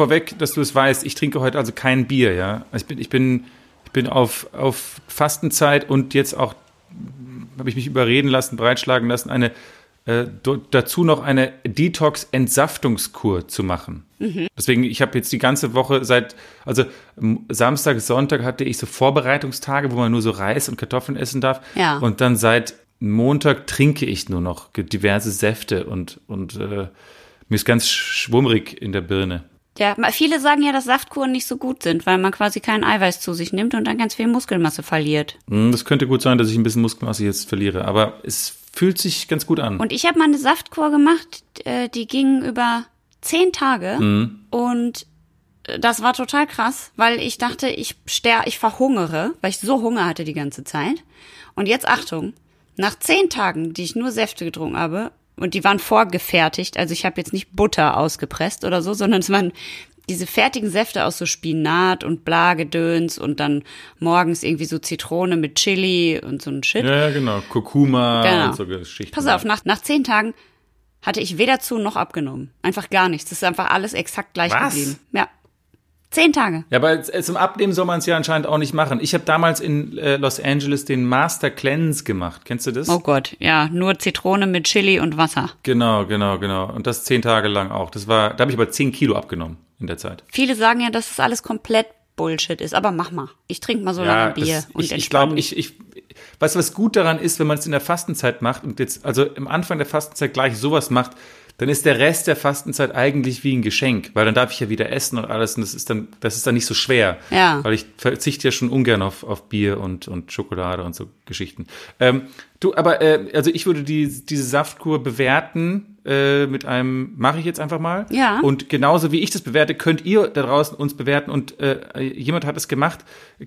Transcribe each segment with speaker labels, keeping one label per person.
Speaker 1: vorweg, dass du es weißt, ich trinke heute also kein Bier, ja. Also ich bin, ich bin, ich bin auf, auf Fastenzeit und jetzt auch habe ich mich überreden lassen, breitschlagen lassen, eine äh, dazu noch eine Detox-Entsaftungskur zu machen. Mhm. Deswegen, ich habe jetzt die ganze Woche seit, also Samstag, Sonntag hatte ich so Vorbereitungstage, wo man nur so Reis und Kartoffeln essen darf.
Speaker 2: Ja.
Speaker 1: Und dann seit Montag trinke ich nur noch diverse Säfte und, und äh, mir ist ganz schwummrig in der Birne.
Speaker 2: Ja, viele sagen ja, dass Saftkuren nicht so gut sind, weil man quasi kein Eiweiß zu sich nimmt und dann ganz viel Muskelmasse verliert.
Speaker 1: Hm, das könnte gut sein, dass ich ein bisschen Muskelmasse jetzt verliere, aber es fühlt sich ganz gut an.
Speaker 2: Und ich habe mal eine Saftkur gemacht, äh, die ging über zehn Tage
Speaker 1: mhm.
Speaker 2: und äh, das war total krass, weil ich dachte, ich ster, ich verhungere, weil ich so Hunger hatte die ganze Zeit. Und jetzt Achtung, nach zehn Tagen, die ich nur Säfte getrunken habe, und die waren vorgefertigt, also ich habe jetzt nicht Butter ausgepresst oder so, sondern es waren diese fertigen Säfte aus so Spinat und Blagedöns und dann morgens irgendwie so Zitrone mit Chili und so ein Shit.
Speaker 1: Ja, genau. Kurkuma genau. und so Geschichten.
Speaker 2: Pass auf, nach, nach zehn Tagen hatte ich weder zu noch abgenommen. Einfach gar nichts. Das ist einfach alles exakt gleich
Speaker 1: Was?
Speaker 2: geblieben. Ja. Zehn Tage.
Speaker 1: Ja, aber zum Abnehmen soll man es ja anscheinend auch nicht machen. Ich habe damals in äh, Los Angeles den Master Cleanse gemacht. Kennst du das?
Speaker 2: Oh Gott, ja, nur Zitrone mit Chili und Wasser.
Speaker 1: Genau, genau, genau. Und das zehn Tage lang auch. Das war, da habe ich aber zehn Kilo abgenommen in der Zeit.
Speaker 2: Viele sagen ja, dass das alles komplett Bullshit ist, aber mach mal. Ich trinke mal so ja, lange Bier
Speaker 1: das,
Speaker 2: und
Speaker 1: ich, ich glaube, ich, ich, weißt du, was gut daran ist, wenn man es in der Fastenzeit macht und jetzt, also im Anfang der Fastenzeit gleich sowas macht, dann ist der Rest der Fastenzeit eigentlich wie ein Geschenk, weil dann darf ich ja wieder essen und alles und das ist dann, das ist dann nicht so schwer.
Speaker 2: Ja.
Speaker 1: Weil ich verzichte ja schon ungern auf, auf Bier und, und Schokolade und so Geschichten. Ähm, du, aber, äh, also ich würde die, diese Saftkur bewerten äh, mit einem, mache ich jetzt einfach mal.
Speaker 2: Ja.
Speaker 1: Und genauso wie ich das bewerte, könnt ihr da draußen uns bewerten und äh, jemand hat es gemacht.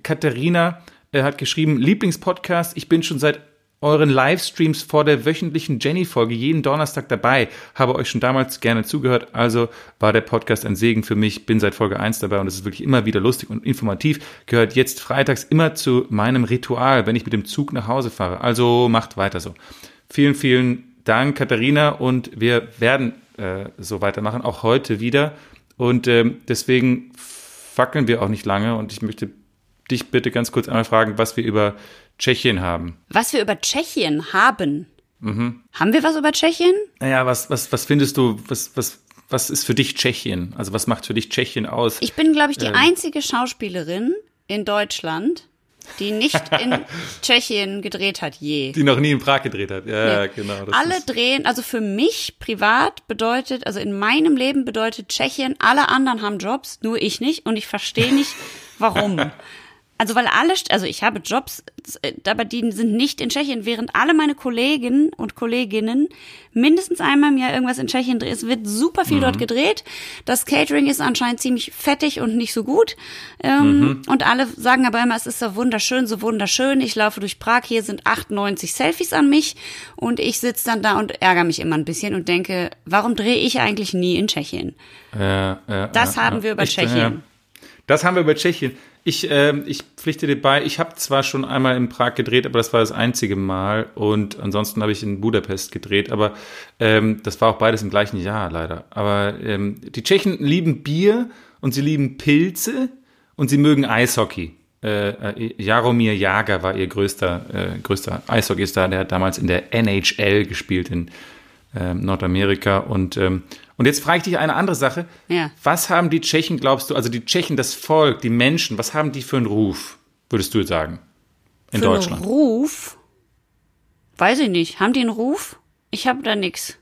Speaker 1: Katharina äh, hat geschrieben, Lieblingspodcast, ich bin schon seit euren Livestreams vor der wöchentlichen Jenny-Folge jeden Donnerstag dabei. Habe euch schon damals gerne zugehört, also war der Podcast ein Segen für mich. Bin seit Folge 1 dabei und es ist wirklich immer wieder lustig und informativ. Gehört jetzt freitags immer zu meinem Ritual, wenn ich mit dem Zug nach Hause fahre. Also macht weiter so. Vielen, vielen Dank, Katharina, und wir werden äh, so weitermachen, auch heute wieder. Und ähm, deswegen fackeln wir auch nicht lange und ich möchte dich bitte ganz kurz einmal fragen, was wir über Tschechien haben.
Speaker 2: Was wir über Tschechien haben?
Speaker 1: Mhm.
Speaker 2: Haben wir was über Tschechien?
Speaker 1: Naja, was, was, was findest du, was, was, was ist für dich Tschechien? Also was macht für dich Tschechien aus?
Speaker 2: Ich bin, glaube ich, die ähm. einzige Schauspielerin in Deutschland, die nicht in Tschechien gedreht hat je.
Speaker 1: Die noch nie in Prag gedreht hat. Ja, nee. genau.
Speaker 2: alle drehen, also für mich privat bedeutet, also in meinem Leben bedeutet Tschechien, alle anderen haben Jobs, nur ich nicht und ich verstehe nicht, warum. Also weil alle, also ich habe Jobs, äh, aber die sind nicht in Tschechien, während alle meine Kollegen und Kolleginnen mindestens einmal im Jahr irgendwas in Tschechien drehen. Es wird super viel mhm. dort gedreht. Das Catering ist anscheinend ziemlich fettig und nicht so gut. Ähm, mhm. Und alle sagen aber immer, es ist so wunderschön, so wunderschön. Ich laufe durch Prag, hier sind 98 Selfies an mich und ich sitze dann da und ärgere mich immer ein bisschen und denke, warum drehe ich eigentlich nie in Tschechien?
Speaker 1: Ja, ja,
Speaker 2: das
Speaker 1: ja,
Speaker 2: haben wir über ich, Tschechien.
Speaker 1: Das haben wir über Tschechien. Ich, äh, ich pflichte dir bei, ich habe zwar schon einmal in Prag gedreht, aber das war das einzige Mal. Und ansonsten habe ich in Budapest gedreht, aber ähm, das war auch beides im gleichen Jahr leider. Aber ähm, die Tschechen lieben Bier und sie lieben Pilze und sie mögen Eishockey. Äh, äh Jaromir Jager war ihr größter, äh, größter Eishockeystar, der hat damals in der NHL gespielt in äh, Nordamerika und ähm, und jetzt frage ich dich eine andere Sache.
Speaker 2: Ja.
Speaker 1: Was haben die Tschechen, glaubst du, also die Tschechen, das Volk, die Menschen, was haben die für einen Ruf, würdest du sagen, in
Speaker 2: für
Speaker 1: Deutschland?
Speaker 2: Einen Ruf? Weiß ich nicht. Haben die einen Ruf? Ich habe da nichts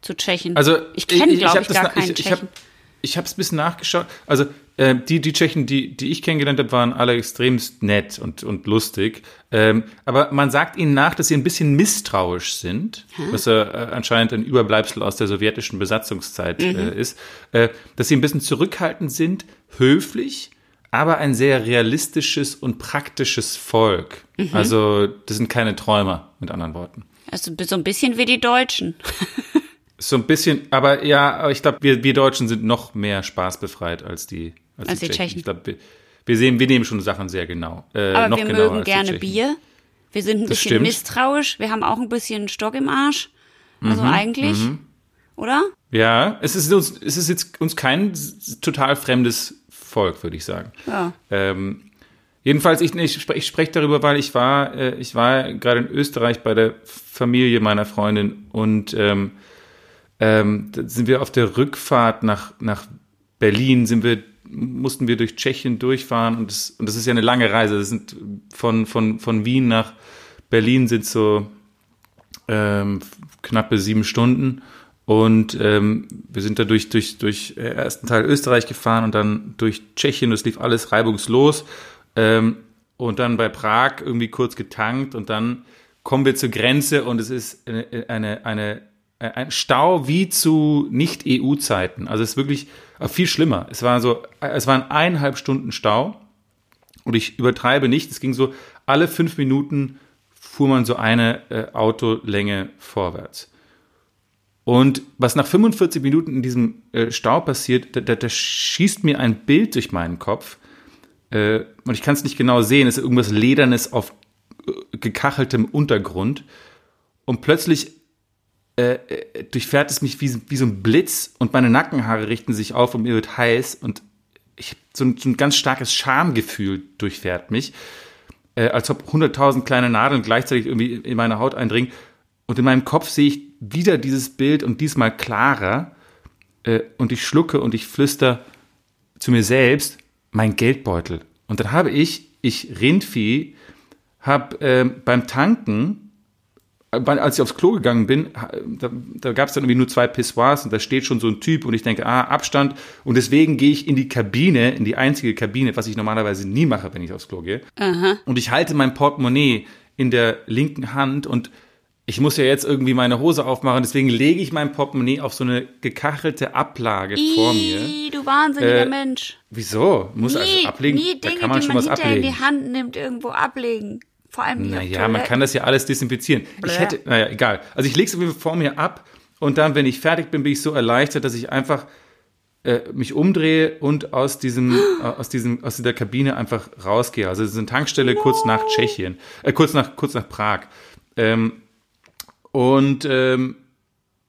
Speaker 2: zu Tschechen.
Speaker 1: Also
Speaker 2: ich kenne, glaube ich,
Speaker 1: ich,
Speaker 2: gar keinen
Speaker 1: ich,
Speaker 2: Tschechen.
Speaker 1: Ich ich habe es ein bisschen nachgeschaut. Also äh, die, die Tschechen, die, die ich kennengelernt habe, waren alle extremst nett und, und lustig. Ähm, aber man sagt ihnen nach, dass sie ein bisschen misstrauisch sind, Hä? was äh, anscheinend ein Überbleibsel aus der sowjetischen Besatzungszeit mhm. äh, ist. Äh, dass sie ein bisschen zurückhaltend sind, höflich, aber ein sehr realistisches und praktisches Volk. Mhm. Also das sind keine Träumer, mit anderen Worten.
Speaker 2: Also so ein bisschen wie die Deutschen.
Speaker 1: So ein bisschen, aber ja, ich glaube, wir, wir Deutschen sind noch mehr spaßbefreit als die, als, als die, die Tschechen. Tschechen. Ich glaube, wir, wir, sehen, wir nehmen schon Sachen sehr genau.
Speaker 2: Äh, aber wir mögen gerne Bier. Wir sind ein bisschen misstrauisch. Wir haben auch ein bisschen Stock im Arsch. Also mhm, eigentlich. Mhm. oder?
Speaker 1: Ja, es ist uns, es ist jetzt uns kein total fremdes Volk, würde ich sagen.
Speaker 2: Ja.
Speaker 1: Ähm, jedenfalls, ich, ich, spreche, ich spreche darüber, weil ich war, äh, ich war gerade in Österreich bei der Familie meiner Freundin und ähm, ähm, sind wir auf der Rückfahrt nach, nach Berlin, sind wir, mussten wir durch Tschechien durchfahren und das, und das ist ja eine lange Reise. Das sind von, von, von Wien nach Berlin sind so ähm, knappe sieben Stunden. Und ähm, wir sind da durch, durch, durch äh, ersten Teil Österreich gefahren und dann durch Tschechien. Das lief alles reibungslos. Ähm, und dann bei Prag irgendwie kurz getankt und dann kommen wir zur Grenze und es ist eine, eine, eine ein Stau wie zu Nicht-EU-Zeiten. Also es ist wirklich viel schlimmer. Es war so, es waren eineinhalb Stunden Stau und ich übertreibe nicht. Es ging so alle fünf Minuten fuhr man so eine äh, Autolänge vorwärts. Und was nach 45 Minuten in diesem äh, Stau passiert, da, da, da, schießt mir ein Bild durch meinen Kopf. Äh, und ich kann es nicht genau sehen. Es ist irgendwas Ledernes auf äh, gekacheltem Untergrund. Und plötzlich äh, äh, durchfährt es mich wie, wie so ein Blitz und meine Nackenhaare richten sich auf und mir wird heiß. Und ich, so, ein, so ein ganz starkes Schamgefühl durchfährt mich. als ob 100.000 kleine Nadeln gleichzeitig irgendwie in meine Haut eindringen. Und in meinem Kopf sehe ich wieder dieses Bild und diesmal klarer. Äh, und ich schlucke und ich flüster zu mir selbst, mein Geldbeutel. Und dann habe ich, ich Rindvieh, habe äh, beim Tanken, äh, als ich aufs Klo gegangen bin, da, da gab es dann irgendwie nur zwei Pissoirs und da steht schon so ein Typ und ich denke, ah, Abstand. Und deswegen gehe ich in die Kabine, in die einzige Kabine, was ich normalerweise nie mache, wenn ich aufs Klo gehe.
Speaker 2: Aha.
Speaker 1: Und ich halte mein Portemonnaie in der linken Hand und ich muss ja jetzt irgendwie meine Hose aufmachen, deswegen lege ich mein Portemonnaie auf so eine gekachelte Ablage
Speaker 2: Ii,
Speaker 1: vor mir.
Speaker 2: du wahnsinniger
Speaker 1: Äh,
Speaker 2: Mensch.
Speaker 1: Wieso? Muss
Speaker 2: Nie,
Speaker 1: also ablegen?
Speaker 2: nie
Speaker 1: da
Speaker 2: Dinge,
Speaker 1: kann man
Speaker 2: die
Speaker 1: schon
Speaker 2: man
Speaker 1: was
Speaker 2: hinterher in
Speaker 1: ablegen.
Speaker 2: die Hand nimmt, irgendwo ablegen. Vor allem
Speaker 1: Naja, man kann das ja alles desinfizieren.
Speaker 2: Blä.
Speaker 1: Ich hätte, naja, egal. Also ich lege es vor mir ab und dann, wenn ich fertig bin, bin ich so erleichtert, dass ich einfach äh, mich umdrehe und aus diesem, äh, aus diesem, aus dieser Kabine einfach rausgehe. Also es ist eine Tankstelle kurz nach Tschechien, äh, kurz nach, kurz nach Prag. Ähm, und ähm,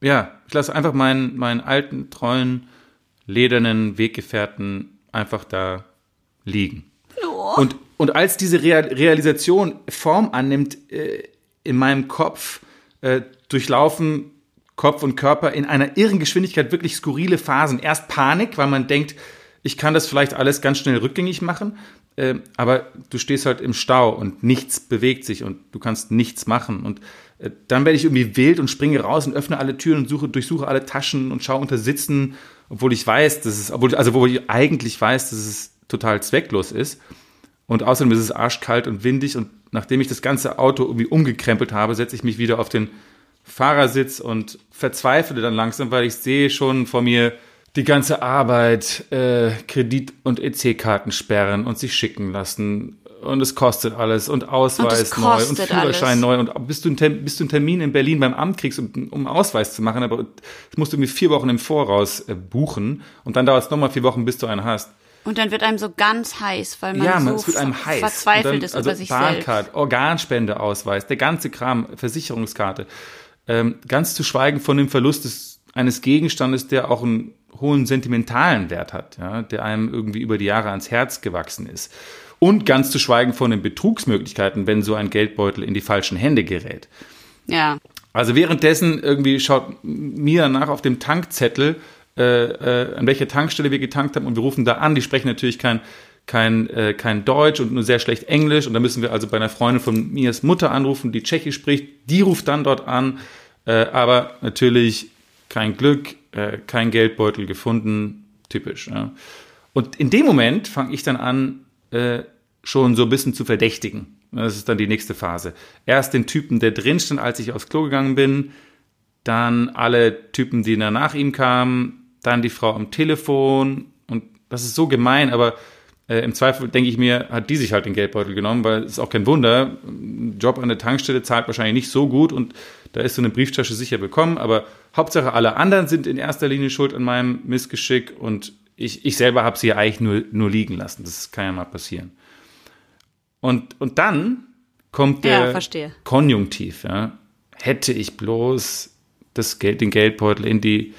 Speaker 1: ja, ich lasse einfach meinen, meinen alten, treuen, ledernen Weggefährten einfach da liegen. Und, und als diese Real Realisation Form annimmt äh, in meinem Kopf, äh, durchlaufen Kopf und Körper in einer irren Geschwindigkeit wirklich skurrile Phasen. Erst Panik, weil man denkt, ich kann das vielleicht alles ganz schnell rückgängig machen, äh, aber du stehst halt im Stau und nichts bewegt sich und du kannst nichts machen. Und äh, dann werde ich irgendwie wild und springe raus und öffne alle Türen und suche, durchsuche alle Taschen und schaue unter Sitzen, obwohl ich weiß, dass es, obwohl, also wo ich eigentlich weiß, dass es total zwecklos ist. Und außerdem ist es arschkalt und windig und nachdem ich das ganze Auto irgendwie umgekrempelt habe, setze ich mich wieder auf den Fahrersitz und verzweifle dann langsam, weil ich sehe schon vor mir die ganze Arbeit, äh, Kredit- und EC-Karten sperren und sich schicken lassen. Und es kostet alles und Ausweis
Speaker 2: Und
Speaker 1: neu und Führerschein
Speaker 2: alles.
Speaker 1: neu und bis du, einen Termin, bis du einen Termin in Berlin beim Amt kriegst, um, um Ausweis zu machen, aber das musst du irgendwie vier Wochen im Voraus äh, buchen und dann dauert es nochmal vier Wochen, bis du einen hast.
Speaker 2: Und dann wird einem so ganz heiß, weil man
Speaker 1: ja,
Speaker 2: so
Speaker 1: man, heiß.
Speaker 2: verzweifelt
Speaker 1: dann,
Speaker 2: ist
Speaker 1: also
Speaker 2: über sich selbst.
Speaker 1: Bahncard, Organspendeausweis, der ganze Kram, Versicherungskarte. Ähm, ganz zu schweigen von dem Verlust des, eines Gegenstandes, der auch einen hohen sentimentalen Wert hat, ja, der einem irgendwie über die Jahre ans Herz gewachsen ist. Und ganz zu schweigen von den Betrugsmöglichkeiten, wenn so ein Geldbeutel in die falschen Hände gerät.
Speaker 2: Ja.
Speaker 1: Also währenddessen irgendwie schaut Mia nach auf dem Tankzettel, äh, äh, an welcher Tankstelle wir getankt haben und wir rufen da an. Die sprechen natürlich kein, kein, äh, kein Deutsch und nur sehr schlecht Englisch und da müssen wir also bei einer Freundin von Mias Mutter anrufen, die Tschechisch spricht. Die ruft dann dort an, äh, aber natürlich kein Glück, äh, kein Geldbeutel gefunden, typisch. Ja. Und in dem Moment fange ich dann an, äh, schon so ein bisschen zu verdächtigen. Das ist dann die nächste Phase. Erst den Typen, der drin stand, als ich aufs Klo gegangen bin, dann alle Typen, die nach ihm kamen, dann die Frau am Telefon und das ist so gemein, aber äh, im Zweifel denke ich mir, hat die sich halt den Geldbeutel genommen, weil es ist auch kein Wunder, ein Job an der Tankstelle zahlt wahrscheinlich nicht so gut und da ist so eine Brieftasche sicher bekommen, aber Hauptsache alle anderen sind in erster Linie schuld an meinem Missgeschick und ich, ich selber habe sie ja eigentlich nur, nur liegen lassen. Das kann ja mal passieren. Und, und dann kommt
Speaker 2: Ja,
Speaker 1: der
Speaker 2: verstehe.
Speaker 1: Konjunktiv. Ja. Hätte ich bloß das Geld, den Geldbeutel in die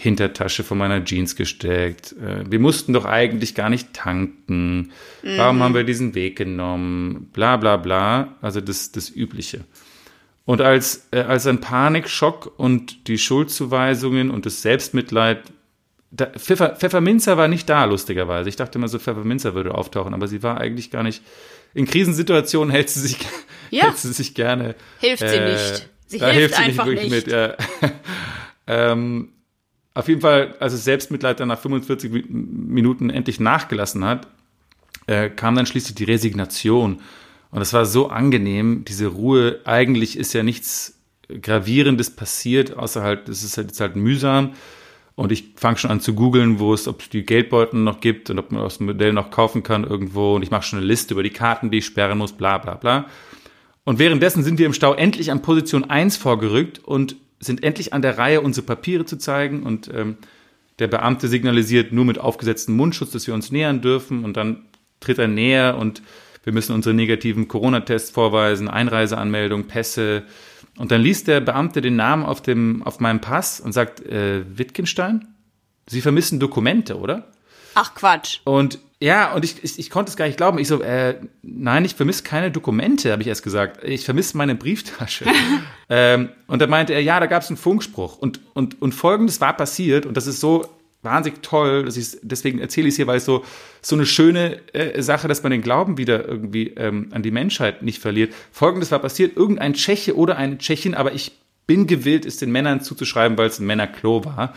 Speaker 1: Hintertasche von meiner Jeans gesteckt. Äh, wir mussten doch eigentlich gar nicht tanken. Warum haben wir diesen Weg genommen? Bla bla bla. Also das, das Übliche. Und als, äh, als ein Panikschock und die Schuldzuweisungen und das Selbstmitleid, da, Pfeffer, Pfefferminzer war nicht da, lustigerweise. Ich dachte immer so, Pfefferminzer würde auftauchen, aber sie war eigentlich gar nicht. In Krisensituationen hält sie sich,
Speaker 2: Ja.
Speaker 1: hält sie sich gerne.
Speaker 2: Hilft sie
Speaker 1: äh,
Speaker 2: nicht. Sie
Speaker 1: da
Speaker 2: hilft
Speaker 1: sie
Speaker 2: einfach
Speaker 1: wirklich
Speaker 2: nicht.
Speaker 1: Mit, ja. ähm, auf jeden Fall, als das Selbstmitleid dann nach 45 Mi- Minuten endlich nachgelassen hat, äh, kam dann schließlich die Resignation. Und es war so angenehm, diese Ruhe. Eigentlich ist ja nichts Gravierendes passiert, außer halt, es ist halt jetzt halt mühsam. Und ich fange schon an zu googeln, wo es, ob es die Geldbeutel noch gibt und ob man das Modell noch kaufen kann irgendwo. Und ich mache schon eine Liste über die Karten, die ich sperren muss, bla bla bla. Und währenddessen sind wir im Stau endlich an Position 1 vorgerückt und sind endlich an der Reihe, unsere Papiere zu zeigen. Und ähm, der Beamte signalisiert nur mit aufgesetztem Mundschutz, dass wir uns nähern dürfen. Und dann tritt er näher und wir müssen unsere negativen Corona-Tests vorweisen, Einreiseanmeldung, Pässe. Und dann liest der Beamte den Namen auf, dem, auf meinem Pass und sagt, äh, Wittgenstein? Sie vermissen Dokumente, oder?
Speaker 2: Ach Quatsch.
Speaker 1: Und ja, und ich, ich, ich konnte es gar nicht glauben. Ich so, äh, nein, ich vermisse keine Dokumente, habe ich erst gesagt. Ich vermisse meine Brieftasche. ähm, und dann meinte er, ja, da gab es einen Funkspruch. Und, und, und folgendes war passiert, und das ist so wahnsinnig toll, dass ich deswegen erzähle ich es hier, weil es so, so eine schöne äh, Sache, dass man den Glauben wieder irgendwie ähm, an die Menschheit nicht verliert. Folgendes war passiert, irgendein Tscheche oder eine Tschechin, aber ich bin gewillt, es den Männern zuzuschreiben, weil es ein Männerklo war,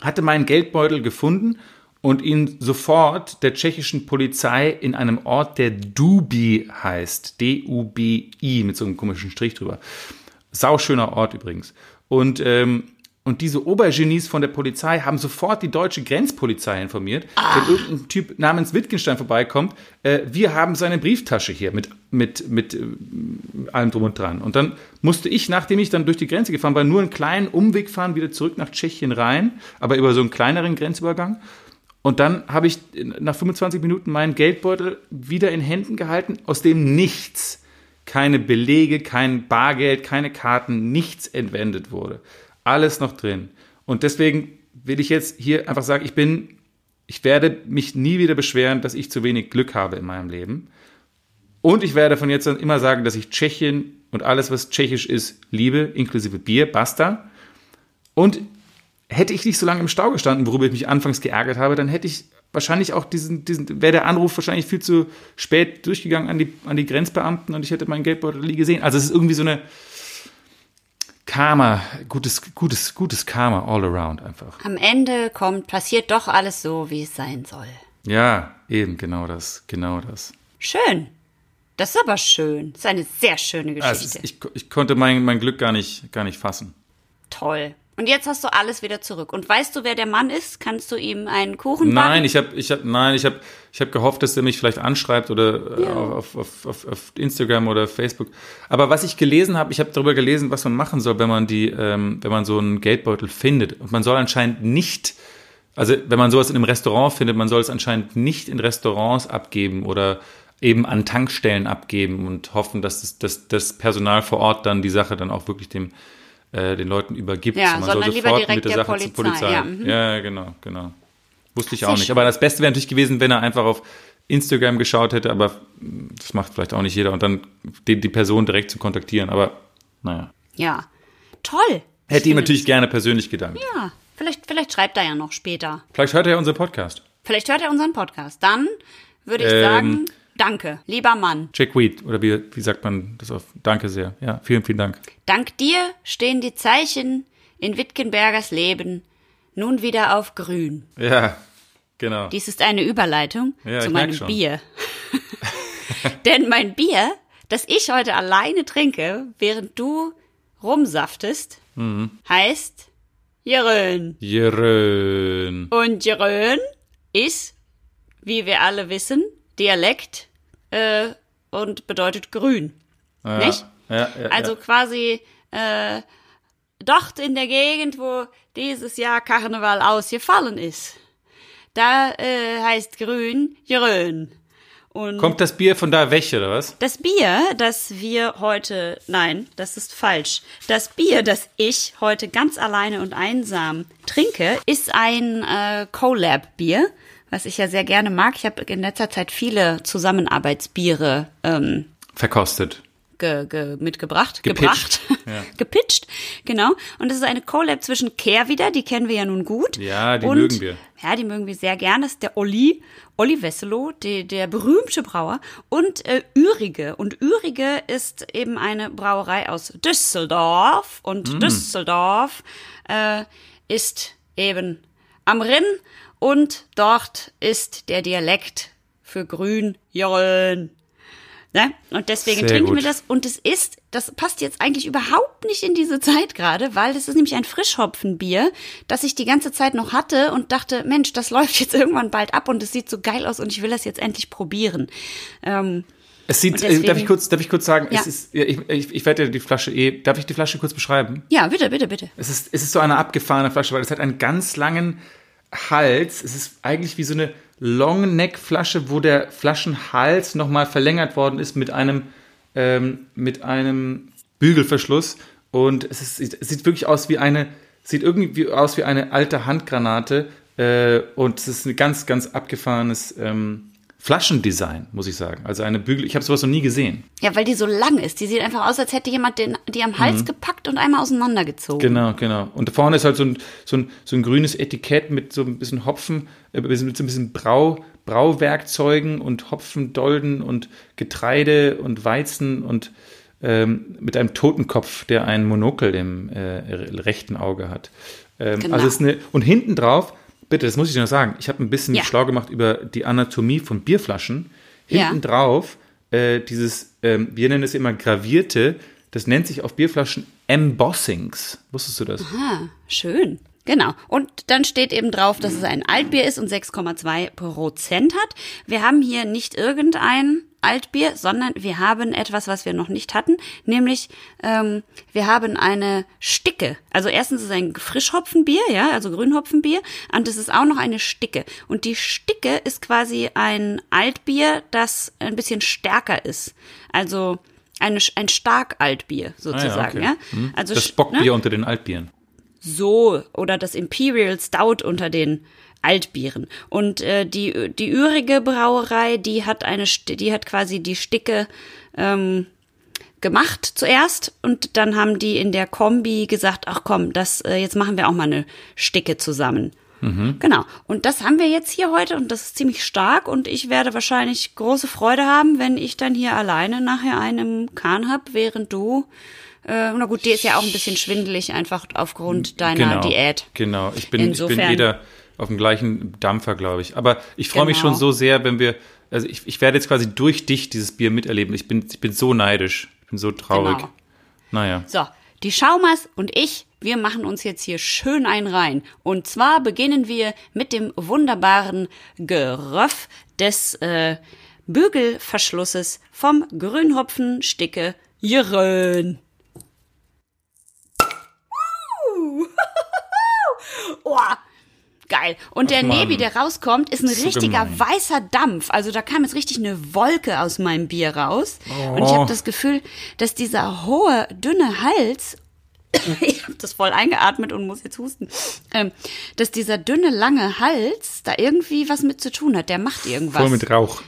Speaker 1: hatte meinen Geldbeutel gefunden und ihn sofort der tschechischen Polizei in einem Ort, der Dubi heißt. D-U-B-I mit so einem komischen Strich drüber. Sauschöner Ort übrigens. Und, ähm, und diese Obergenies von der Polizei haben sofort die deutsche Grenzpolizei informiert, wenn irgendein Typ namens Wittgenstein vorbeikommt, äh, wir haben seine Brieftasche hier mit, mit, mit äh, allem drum und dran. Und dann musste ich, nachdem ich dann durch die Grenze gefahren war, nur einen kleinen Umweg fahren, wieder zurück nach Tschechien rein, aber über so einen kleineren Grenzübergang. Und dann habe ich nach 25 Minuten meinen Geldbeutel wieder in Händen gehalten, aus dem nichts, keine Belege, kein Bargeld, keine Karten, nichts entwendet wurde. Alles noch drin. Und deswegen will ich jetzt hier einfach sagen, ich bin, ich werde mich nie wieder beschweren, dass ich zu wenig Glück habe in meinem Leben. Und ich werde von jetzt an immer sagen, dass ich Tschechien und alles, was tschechisch ist, liebe, inklusive Bier, basta. Und hätte ich nicht so lange im Stau gestanden, worüber ich mich anfangs geärgert habe, dann hätte ich wahrscheinlich auch diesen, diesen wäre der Anruf wahrscheinlich viel zu spät durchgegangen an die, an die Grenzbeamten und ich hätte meinen Geldbeutel nie gesehen. Also es ist irgendwie so eine Karma, gutes, gutes, gutes Karma all around einfach.
Speaker 2: Am Ende kommt, passiert doch alles so, wie es sein soll.
Speaker 1: Ja, eben, genau das, genau das.
Speaker 2: Schön. Das ist aber schön. Das ist eine sehr schöne
Speaker 1: Also
Speaker 2: Geschichte.
Speaker 1: es- ich, ich konnte mein, mein Glück gar nicht, gar nicht fassen.
Speaker 2: Toll. Und jetzt hast du alles wieder zurück. Und weißt du, wer der Mann ist? Kannst du ihm einen Kuchen backen?
Speaker 1: Nein, ich habe ich hab, nein, ich habe ich hab gehofft, dass er mich vielleicht anschreibt oder äh,
Speaker 2: Ja.
Speaker 1: auf, auf, auf, auf Instagram oder Facebook. Aber was ich gelesen habe, ich habe darüber gelesen, was man machen soll, wenn man die, ähm, wenn man so einen Geldbeutel findet. Und man soll anscheinend nicht, also wenn man sowas in einem Restaurant findet, man soll es anscheinend nicht in Restaurants abgeben oder eben an Tankstellen abgeben und hoffen, dass das, dass das Personal vor Ort dann die Sache dann auch wirklich dem äh, den Leuten übergibt.
Speaker 2: Ja,
Speaker 1: man
Speaker 2: sondern
Speaker 1: soll
Speaker 2: lieber
Speaker 1: sofort
Speaker 2: direkt
Speaker 1: mit der Sache zur
Speaker 2: Polizei,
Speaker 1: Polizei.
Speaker 2: ja, mhm.
Speaker 1: ja, genau, genau. Wusste ich
Speaker 2: Sehr
Speaker 1: auch nicht. Aber das Beste wäre natürlich gewesen, wenn er einfach auf Instagram geschaut hätte, aber das macht vielleicht auch nicht jeder und dann die, die Person direkt zu kontaktieren. Aber naja.
Speaker 2: Ja. Toll.
Speaker 1: Hätte ihm natürlich gerne persönlich gedankt.
Speaker 2: Ja, vielleicht, vielleicht schreibt er ja noch später.
Speaker 1: Vielleicht hört er ja unseren Podcast.
Speaker 2: Vielleicht hört er unseren Podcast. Dann würde ich
Speaker 1: Ähm.
Speaker 2: sagen, danke, lieber Mann.
Speaker 1: Jack Weed, oder wie, wie sagt man das auf? Danke sehr. Ja, vielen, vielen Dank.
Speaker 2: Dank dir stehen die Zeichen in Wittgenbergers Leben nun wieder auf grün.
Speaker 1: Ja, genau.
Speaker 2: Dies ist eine Überleitung
Speaker 1: Ja,
Speaker 2: zu meinem. Bier. Denn mein Bier, das ich heute alleine trinke, während du rumsaftest,
Speaker 1: Mhm.
Speaker 2: heißt Jerön.
Speaker 1: Jerön.
Speaker 2: Und Jerön ist, wie wir alle wissen, Dialekt äh, und bedeutet grün.
Speaker 1: Ja,
Speaker 2: Nicht?
Speaker 1: Ja, ja,
Speaker 2: Also quasi äh, dort in der Gegend, wo dieses Jahr Karneval ausgefallen ist. Da äh, heißt grün Jerön. Und
Speaker 1: Kommt das Bier von da weg, oder was?
Speaker 2: das Bier, das wir heute, nein, das ist falsch. Das Bier, das ich heute ganz alleine und einsam trinke, ist ein äh, Collab-Bier, was ich ja sehr gerne mag. Ich habe in letzter Zeit viele Zusammenarbeitsbiere ähm,
Speaker 1: Verkostet.
Speaker 2: ge, ge, mitgebracht,
Speaker 1: Gepitcht.
Speaker 2: gebracht,
Speaker 1: Ja.
Speaker 2: gepitcht, genau. Und das ist eine Collab zwischen Care wieder, die kennen wir ja nun gut.
Speaker 1: Ja, die
Speaker 2: und,
Speaker 1: mögen wir.
Speaker 2: Ja, die mögen wir sehr gerne. Das ist der Olli, Olli Wesselow, der, der berühmte Brauer. Und äh, Ürige. Und Ürige ist eben eine Brauerei aus Düsseldorf. Und
Speaker 1: Mm.
Speaker 2: Düsseldorf äh, ist eben am Rinn. Und dort ist der Dialekt für grün Jollen. Ne? Und deswegen
Speaker 1: Sehr
Speaker 2: trinken wir
Speaker 1: gut.
Speaker 2: das. Und es ist, das passt jetzt eigentlich überhaupt nicht in diese Zeit gerade, weil das ist nämlich ein Frischhopfenbier, das ich die ganze Zeit noch hatte und dachte, Mensch, das läuft jetzt irgendwann bald ab und es sieht so geil aus und ich will das jetzt endlich probieren. Ähm,
Speaker 1: Es sieht,
Speaker 2: Und
Speaker 1: äh,
Speaker 2: deswegen-
Speaker 1: darf ich kurz, darf ich kurz sagen,
Speaker 2: Ja.
Speaker 1: es ist, ich, ich, ich werde ja die Flasche eh, darf ich die Flasche kurz beschreiben?
Speaker 2: ja, bitte, bitte, bitte.
Speaker 1: Es ist, es ist so eine abgefahrene Flasche, weil es hat einen ganz langen Hals. Es ist eigentlich wie so eine Long-Neck-Flasche, wo der Flaschenhals nochmal verlängert worden ist mit einem, ähm, mit einem Bügelverschluss. Und es, ist, es sieht wirklich aus wie eine, sieht irgendwie aus wie eine alte Handgranate. Äh, und es ist ein ganz, ganz abgefahrenes ähm, Flaschendesign, muss ich sagen. Also eine Bügel, ich habe sowas noch nie gesehen.
Speaker 2: Ja, weil die so lang ist. Die sieht einfach aus, als hätte jemand den, die am Hals gepackt und einmal auseinandergezogen.
Speaker 1: Genau, genau. Und vorne ist halt so ein, so ein, so ein grünes Etikett mit so ein bisschen Hopfen, äh, mit so ein bisschen Brau, Brauwerkzeugen und Hopfendolden und Getreide und Weizen und ähm, mit einem Totenkopf, der ein Monokel im äh, rechten Auge hat. Ähm,
Speaker 2: Genau.
Speaker 1: Also ist eine, und hinten drauf, bitte, das muss ich noch sagen, ich habe ein bisschen
Speaker 2: Ja.
Speaker 1: schlau gemacht über die Anatomie von Bierflaschen.
Speaker 2: Ja.
Speaker 1: Hinten drauf, äh, dieses, ähm, wir nennen es immer gravierte, das nennt sich auf Bierflaschen Embossings. Wusstest du das?
Speaker 2: Ah, schön. Genau. Und dann steht eben drauf, dass es ein Altbier ist und 6,2 Prozent hat. Wir haben hier nicht irgendein Altbier, sondern wir haben etwas, was wir noch nicht hatten, nämlich ähm, wir haben eine Sticke. Also erstens ist es ein Frischhopfenbier, ja, also Grünhopfenbier, und es ist auch noch eine Sticke. Und die Sticke ist quasi ein Altbier, das ein bisschen stärker ist. Also eine, ein Starkaltbier sozusagen, ja.
Speaker 1: Hm.
Speaker 2: Also
Speaker 1: das Bockbier
Speaker 2: ne?
Speaker 1: unter den Altbieren.
Speaker 2: So oder das Imperial Stout unter den Altbieren. Und äh, die die Ürige Brauerei, die hat eine die hat quasi die Sticke ähm, gemacht zuerst und dann haben die in der Kombi gesagt, ach komm, das äh, jetzt machen wir auch mal eine Sticke zusammen. Genau. Und das haben wir jetzt hier heute und das ist ziemlich stark und ich werde wahrscheinlich große Freude haben, wenn ich dann hier alleine nachher einen im Kahn hab, während du äh, na gut, dir ist ja auch ein bisschen schwindelig einfach aufgrund deiner
Speaker 1: genau,
Speaker 2: Diät.
Speaker 1: Genau, ich bin, ich bin jeder auf dem gleichen Dampfer, glaube ich. Aber ich freue mich
Speaker 2: Genau.
Speaker 1: schon so sehr, wenn wir, also ich, ich werde jetzt quasi durch dich dieses Bier miterleben. Ich bin, ich bin so neidisch. Ich bin so traurig.
Speaker 2: Genau.
Speaker 1: Naja.
Speaker 2: So, die Schaumers und ich, wir machen uns jetzt hier schön ein rein. Und zwar beginnen wir mit dem wunderbaren Geröff des äh, Bügelverschlusses vom Grünhopfen Sticke Jörön. Oh, geil. Und der
Speaker 1: Mann.
Speaker 2: Nebi, der rauskommt, ist ein
Speaker 1: So
Speaker 2: richtiger
Speaker 1: gemein.
Speaker 2: weißer Dampf. Also da kam jetzt richtig eine Wolke aus meinem Bier raus. Und ich
Speaker 1: Oh.
Speaker 2: habe das Gefühl, dass dieser hohe, dünne Hals, ich habe das voll eingeatmet und muss jetzt husten, ähm, dass dieser dünne, lange Hals da irgendwie was mit zu tun hat. Der macht irgendwas.
Speaker 1: Voll mit Rauch.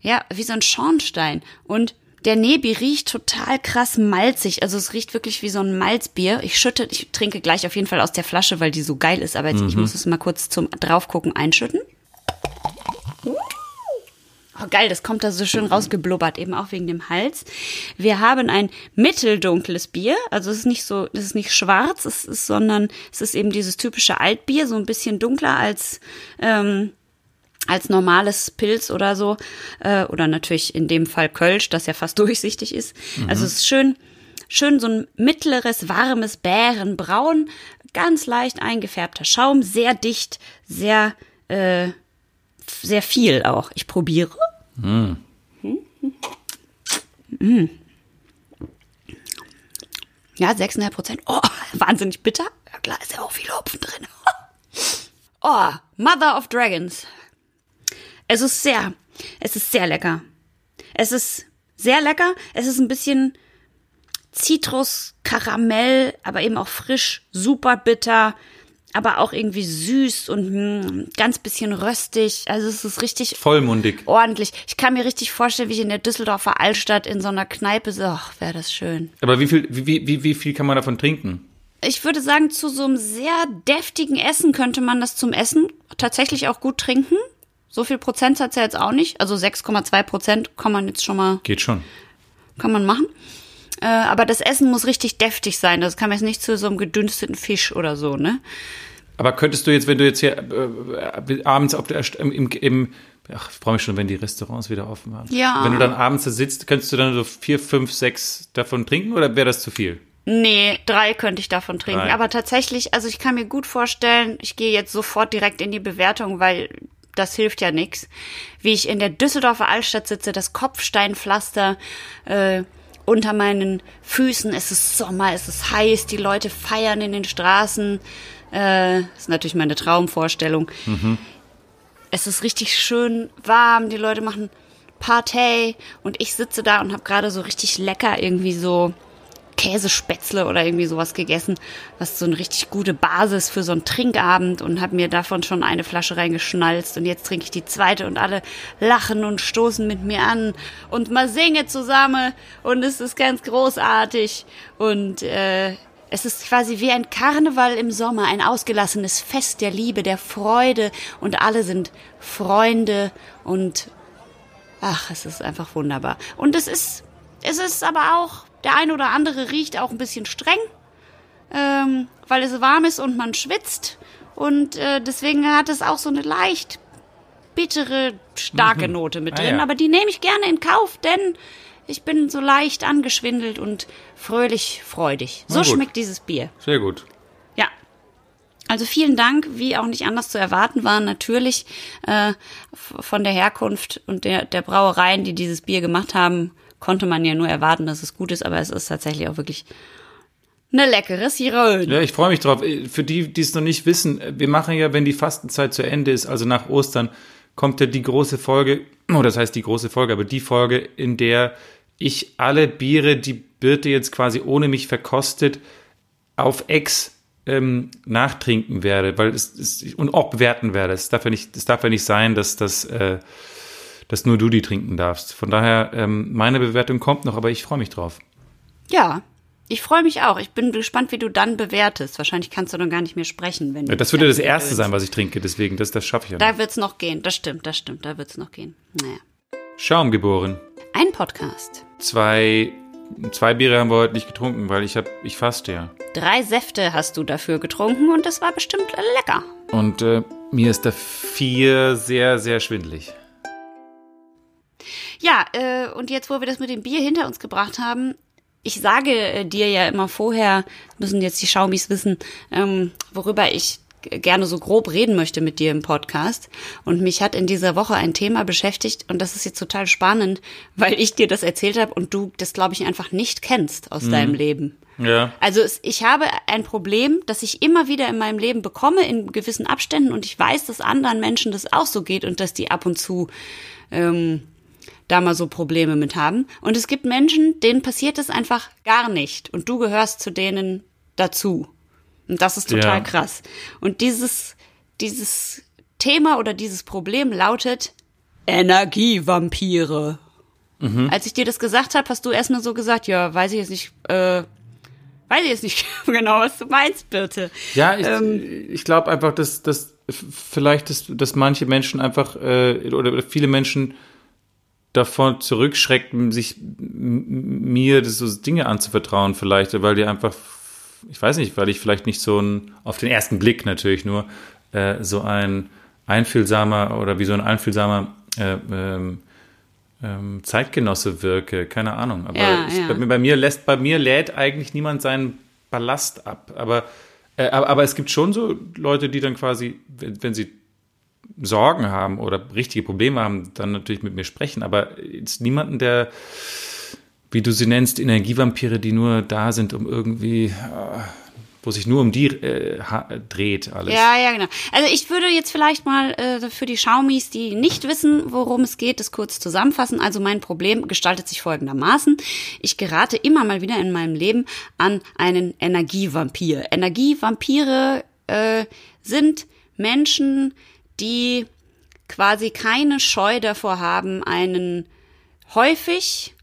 Speaker 2: Ja, wie so ein Schornstein. Und der Nebi riecht total krass malzig. Also es riecht wirklich wie so ein Malzbier. Ich schütte, ich trinke gleich auf jeden Fall aus der Flasche, weil die so geil ist. Aber jetzt, ich muss es mal kurz zum draufgucken einschütten. Oh, geil, das kommt da so schön rausgeblubbert, eben auch wegen dem Hals. Wir haben ein mitteldunkles Bier, also es ist nicht so, es ist nicht schwarz, es ist, sondern es ist eben dieses typische Altbier, so ein bisschen dunkler als ähm, als normales Pilz oder so. Äh, oder natürlich in dem Fall Kölsch, das ja fast durchsichtig ist. Also es ist schön, schön so ein mittleres, warmes Bärenbraun, ganz leicht eingefärbter Schaum, sehr dicht, sehr, äh, sehr viel auch. Ich probiere. Mm. Ja, 6,5 Prozent. Oh, wahnsinnig bitter. Ja klar, ist ja auch viel Hopfen drin. Oh, Mother of Dragons. Es ist sehr, Es ist sehr lecker. Es ist sehr lecker. Es ist ein bisschen Zitrus, Karamell, aber eben auch frisch, super bitter, aber auch irgendwie süß und hm, ganz bisschen röstig. Also es ist richtig
Speaker 1: vollmundig.
Speaker 2: Ordentlich. Ich kann mir richtig vorstellen, wie ich in der Düsseldorfer Altstadt in so einer Kneipe so, ach, wäre das schön.
Speaker 1: Aber wie viel, wie, wie, wie viel kann man davon trinken?
Speaker 2: Ich würde sagen, zu so einem sehr deftigen Essen könnte man das zum Essen tatsächlich auch gut trinken. So viel Prozent hat es ja jetzt auch nicht. Also 6,2 Prozent kann man jetzt schon mal.
Speaker 1: Geht schon.
Speaker 2: Kann man machen. Äh, aber das Essen muss richtig deftig sein. Das kann man jetzt nicht zu so einem gedünsteten Fisch oder so, ne?
Speaker 1: Aber könntest du jetzt, wenn du jetzt hier äh, abends auf der, im, im ach, ich freue mich schon, wenn die Restaurants wieder offen haben.
Speaker 2: Ja.
Speaker 1: Wenn du dann abends da sitzt, könntest du dann so vier, fünf, sechs davon trinken oder wäre das zu viel?
Speaker 2: Nee, drei könnte ich davon trinken.
Speaker 1: Drei.
Speaker 2: Aber tatsächlich, also ich kann mir gut vorstellen, ich gehe jetzt sofort direkt in die Bewertung, weil das hilft ja nix. Wie ich in der Düsseldorfer Altstadt sitze, das Kopfsteinpflaster äh, unter meinen Füßen, es ist Sommer, es ist heiß, die Leute feiern in den Straßen. Äh, ist natürlich meine Traumvorstellung.
Speaker 1: Mhm.
Speaker 2: Es ist richtig schön warm, die Leute machen Partei und ich sitze da und habe gerade so richtig lecker irgendwie so Käsespätzle oder irgendwie sowas gegessen, was so eine richtig gute Basis für so einen Trinkabend und habe mir davon schon eine Flasche reingeschnalzt. Und jetzt trinke ich die zweite und alle lachen und stoßen mit mir an. Und mal singe zusammen. Und es ist ganz großartig. Und äh, es ist quasi wie ein Karneval im Sommer, ein ausgelassenes Fest der Liebe, der Freude. Und alle sind Freunde. Und ach, es ist einfach wunderbar. Und es ist, es ist aber auch der ein oder andere riecht auch ein bisschen streng, ähm, weil es warm ist und man schwitzt. Und äh, deswegen hat es auch so eine leicht bittere, starke
Speaker 1: Mhm.
Speaker 2: Note mit
Speaker 1: Ah,
Speaker 2: drin.
Speaker 1: ja.
Speaker 2: Aber die nehme ich gerne in Kauf, denn ich bin so leicht angeschwindelt und fröhlich freudig. So schmeckt dieses Bier.
Speaker 1: Sehr gut.
Speaker 2: Ja. Also vielen Dank, wie auch nicht anders zu erwarten war, natürlich äh, von der Herkunft und der, der Brauereien, die dieses Bier gemacht haben, konnte man ja nur erwarten, dass es gut ist, aber es ist tatsächlich auch wirklich eine leckere Sirene.
Speaker 1: Ja, ich freue mich drauf. Für die, die es noch nicht wissen, wir machen ja, wenn die Fastenzeit zu Ende ist, also nach Ostern, kommt ja die große Folge, oh, das heißt die große Folge, aber die Folge, in der ich alle Biere, die Birte jetzt quasi ohne mich verkostet, auf Ex ähm, nachtrinken werde, weil es, es und auch bewerten werde. Es darf ja nicht, es darf ja nicht sein, dass das äh, dass nur du die trinken darfst. Von daher, ähm, meine Bewertung kommt noch, aber ich freue mich drauf.
Speaker 2: Ja, ich freue mich auch. Ich bin gespannt, wie du dann bewertest. Wahrscheinlich kannst du dann gar nicht mehr sprechen, wenn du
Speaker 1: Das würde das erste sein, was ich trinke, deswegen, das, das schaffe ich ja noch.
Speaker 2: Da wird's noch gehen. Das stimmt, das stimmt. Da wird's noch gehen. Naja.
Speaker 1: Schaum geboren.
Speaker 2: Ein Podcast.
Speaker 1: Zwei, zwei Biere haben wir heute nicht getrunken, weil ich hab, ich faste ja.
Speaker 2: Drei Säfte hast du dafür getrunken und das war bestimmt lecker.
Speaker 1: Und äh, mir ist da vier sehr, sehr schwindelig.
Speaker 2: Ja, äh, und jetzt, wo wir das mit dem Bier hinter uns gebracht haben, ich sage äh, dir ja immer vorher, müssen jetzt die Schaumis wissen, ähm, worüber ich gerne so grob reden möchte mit dir im Podcast. Und mich hat in dieser Woche ein Thema beschäftigt und das ist jetzt total spannend, weil ich dir das erzählt habe und du das, glaube ich, einfach nicht kennst aus deinem Leben.
Speaker 1: Ja.
Speaker 2: Also es, ich habe ein Problem, das ich immer wieder in meinem Leben bekomme in gewissen Abständen und ich weiß, dass anderen Menschen das auch so geht und dass die ab und zu ähm, da mal so Probleme mit haben. Und es gibt Menschen, denen passiert es einfach gar nicht und du gehörst zu denen dazu. Und das ist total
Speaker 1: Ja.
Speaker 2: krass. Und dieses dieses Thema oder dieses Problem lautet Energievampire. Als ich dir das gesagt habe, hast du erstmal so gesagt, ja, weiß ich jetzt nicht, äh, weiß ich jetzt nicht genau, was du meinst, bitte.
Speaker 1: Ja, ich,
Speaker 2: Ähm.
Speaker 1: ich glaube einfach, dass, dass vielleicht, dass, dass manche Menschen einfach äh, oder viele Menschen davon zurückschrecken, sich mir das so Dinge anzuvertrauen, vielleicht, weil die einfach, ich weiß nicht, weil ich vielleicht nicht so ein, auf den ersten Blick natürlich nur, äh, so ein einfühlsamer oder wie so ein einfühlsamer äh, ähm, ähm, Zeitgenosse wirke, keine Ahnung. Aber
Speaker 2: Ja,
Speaker 1: ich,
Speaker 2: ja.
Speaker 1: Bei, mir- bei mir lässt, bei mir lädt eigentlich niemand seinen Ballast ab. Aber, äh, aber, aber es gibt schon so Leute, die dann quasi, wenn, wenn sie Sorgen haben oder richtige Probleme haben, dann natürlich mit mir sprechen. Aber jetzt niemanden, der, wie du sie nennst, Energievampire, die nur da sind, um irgendwie, äh, wo sich nur um die äh, dreht alles.
Speaker 2: Ja, ja, genau. Also ich würde jetzt vielleicht mal äh, für die Schaumis, die nicht wissen, worum es geht, das kurz zusammenfassen. Also mein Problem gestaltet sich folgendermaßen. Ich gerate immer mal wieder in meinem Leben an einen Energievampir. Energievampire äh, sind Menschen, die quasi keine Scheu davor haben, einen häufig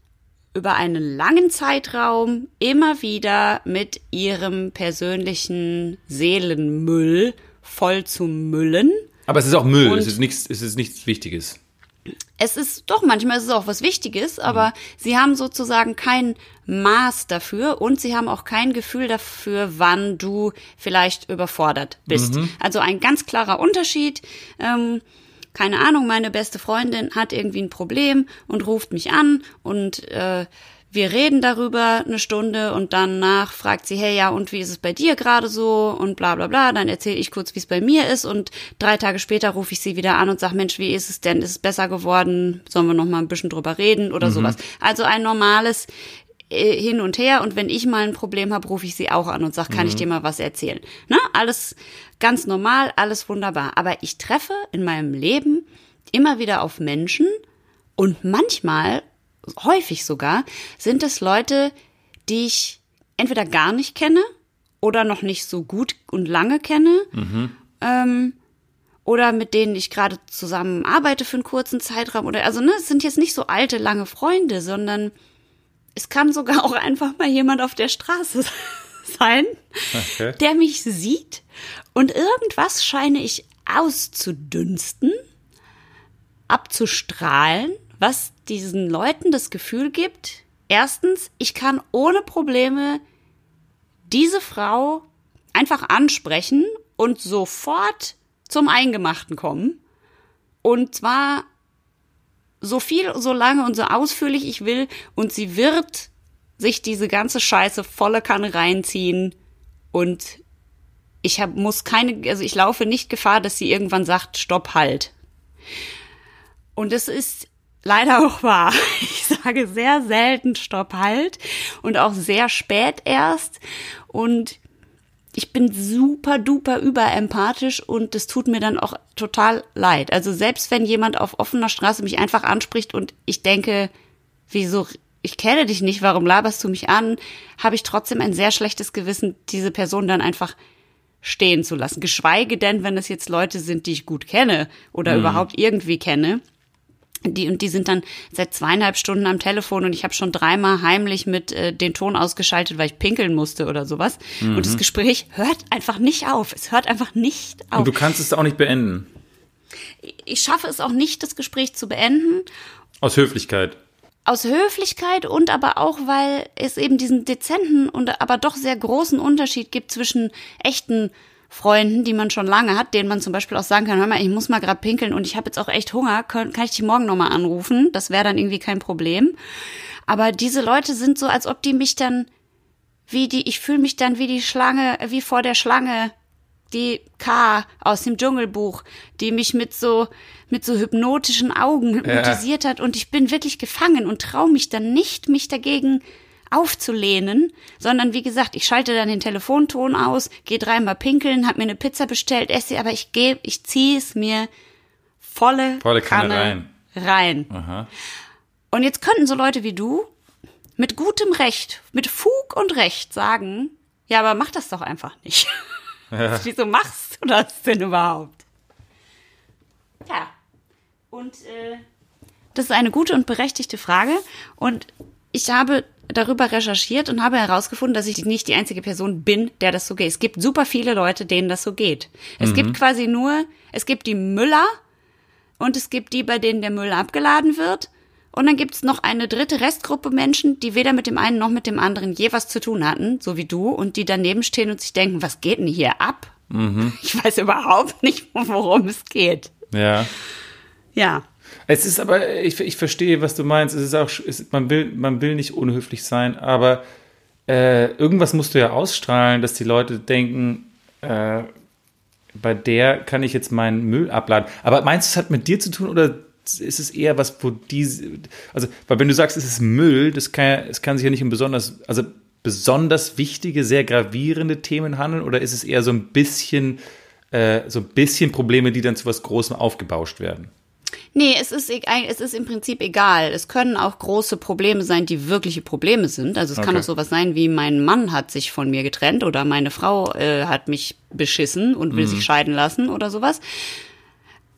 Speaker 2: über einen langen Zeitraum immer wieder mit ihrem persönlichen Seelenmüll voll zu müllen.
Speaker 1: Aber es ist auch Müll, es ist nichts, es ist nichts Wichtiges.
Speaker 2: Es ist doch manchmal ist es auch was Wichtiges, aber mhm. sie haben sozusagen kein Maß dafür und sie haben auch kein Gefühl dafür, wann du vielleicht überfordert bist. Mhm. Also ein ganz klarer Unterschied. Ähm, keine Ahnung, meine beste Freundin hat irgendwie ein Problem und ruft mich an und äh, wir reden darüber eine Stunde und danach fragt sie, hey, ja, und wie ist es bei dir gerade so und bla bla bla. Dann erzähle ich kurz, wie es bei mir ist und drei Tage später rufe ich sie wieder an und sage, Mensch, wie ist es denn? Ist es besser geworden? Sollen wir noch mal ein bisschen drüber reden oder mhm. sowas? Also ein normales äh, hin und her und wenn ich mal ein Problem habe, rufe ich sie auch an und sage, kann mhm. ich dir mal was erzählen? Na, alles ganz normal, alles wunderbar. Aber ich treffe in meinem Leben immer wieder auf Menschen und manchmal, häufig sogar, sind es Leute, die ich entweder gar nicht kenne oder noch nicht so gut und lange kenne. Mhm. Ähm, oder mit denen ich gerade zusammen arbeite für einen kurzen Zeitraum oder also ne, es sind jetzt nicht so alte lange Freunde, sondern es kann sogar auch einfach mal jemand auf der Straße sein, okay. der mich sieht und irgendwas scheine ich auszudünsten, abzustrahlen, was diesen Leuten das Gefühl gibt, erstens, ich kann ohne Probleme diese Frau einfach ansprechen und sofort zum Eingemachten kommen. Und zwar so viel, so lange und so ausführlich ich will und sie wird sich diese ganze Scheiße volle Kanne reinziehen und ich hab, muss keine, also ich laufe nicht Gefahr, dass sie irgendwann sagt, stopp, halt. Und es ist leider auch wahr. Ich sage sehr selten stopp, halt und auch sehr spät erst und ich bin super duper überempathisch und es tut mir dann auch total leid. Also selbst wenn jemand auf offener Straße mich einfach anspricht und ich denke, wieso, ich kenne dich nicht, warum laberst du mich an, habe ich trotzdem ein sehr schlechtes Gewissen, diese Person dann einfach stehen zu lassen. Geschweige denn, wenn es jetzt Leute sind, die ich gut kenne oder mhm. überhaupt irgendwie kenne die und die sind dann seit zweieinhalb Stunden am Telefon und ich habe schon dreimal heimlich mit äh, den Ton ausgeschaltet, weil ich pinkeln musste oder sowas. Mhm. Und das Gespräch hört einfach nicht auf. Es hört einfach nicht auf.
Speaker 1: Und du kannst es auch nicht beenden.
Speaker 2: Ich schaffe es auch nicht, das Gespräch zu beenden.
Speaker 1: Aus Höflichkeit.
Speaker 2: Aus Höflichkeit und aber auch, weil es eben diesen dezenten und aber doch sehr großen Unterschied gibt zwischen echten Freunden, die man schon lange hat, denen man zum Beispiel auch sagen kann, hör mal, ich muss mal gerade pinkeln und ich habe jetzt auch echt Hunger, kann, kann ich dich morgen nochmal anrufen? Das wäre dann irgendwie kein Problem. Aber diese Leute sind so, als ob die mich dann wie die, ich fühle mich dann wie die Schlange, wie vor der Schlange, die K aus dem Dschungelbuch, die mich mit so, mit so hypnotischen Augen hypnotisiert ja. hat und ich bin wirklich gefangen und traue mich dann nicht, mich dagegen aufzulehnen, sondern wie gesagt, ich schalte dann den Telefonton aus, gehe dreimal pinkeln, habe mir eine Pizza bestellt, esse sie, aber ich gehe, ich ziehe es mir volle, volle Kanne, rein. rein. Und jetzt könnten so Leute wie du mit gutem Recht, mit Fug und Recht sagen, ja, aber mach das doch einfach nicht. Ja. Wieso machst du das denn überhaupt? Ja. Und äh, das ist eine gute und berechtigte Frage. Und ich habe darüber recherchiert und habe herausgefunden, dass ich nicht die einzige Person bin, der das so geht. Es gibt super viele Leute, denen das so geht. Es mhm. gibt quasi nur, es gibt die Müller und es gibt die, bei denen der Müll abgeladen wird. Und dann gibt es noch eine dritte Restgruppe Menschen, die weder mit dem einen noch mit dem anderen je was zu tun hatten, so wie du, und die daneben stehen und sich denken, was geht denn hier ab? Mhm. Ich weiß überhaupt nicht, worum es geht.
Speaker 1: Ja.
Speaker 2: Ja.
Speaker 1: Es ist aber, ich, ich verstehe, was du meinst. Es ist auch, es, man, will, man will nicht unhöflich sein, aber äh, irgendwas musst du ja ausstrahlen, dass die Leute denken, äh, bei der kann ich jetzt meinen Müll abladen. Aber meinst du, es hat mit dir zu tun oder ist es eher was, wo diese, also, weil wenn du sagst, es ist Müll, das kann, es kann sich ja nicht um besonders, also besonders wichtige, sehr gravierende Themen handeln oder ist es eher so ein bisschen, äh, so ein bisschen Probleme, die dann zu was Großem aufgebauscht werden?
Speaker 2: Nee, es ist, es ist im Prinzip egal. Es können auch große Probleme sein, die wirkliche Probleme sind. Also es okay. kann auch sowas sein wie mein Mann hat sich von mir getrennt oder meine Frau äh, hat mich beschissen und will mhm. sich scheiden lassen oder sowas.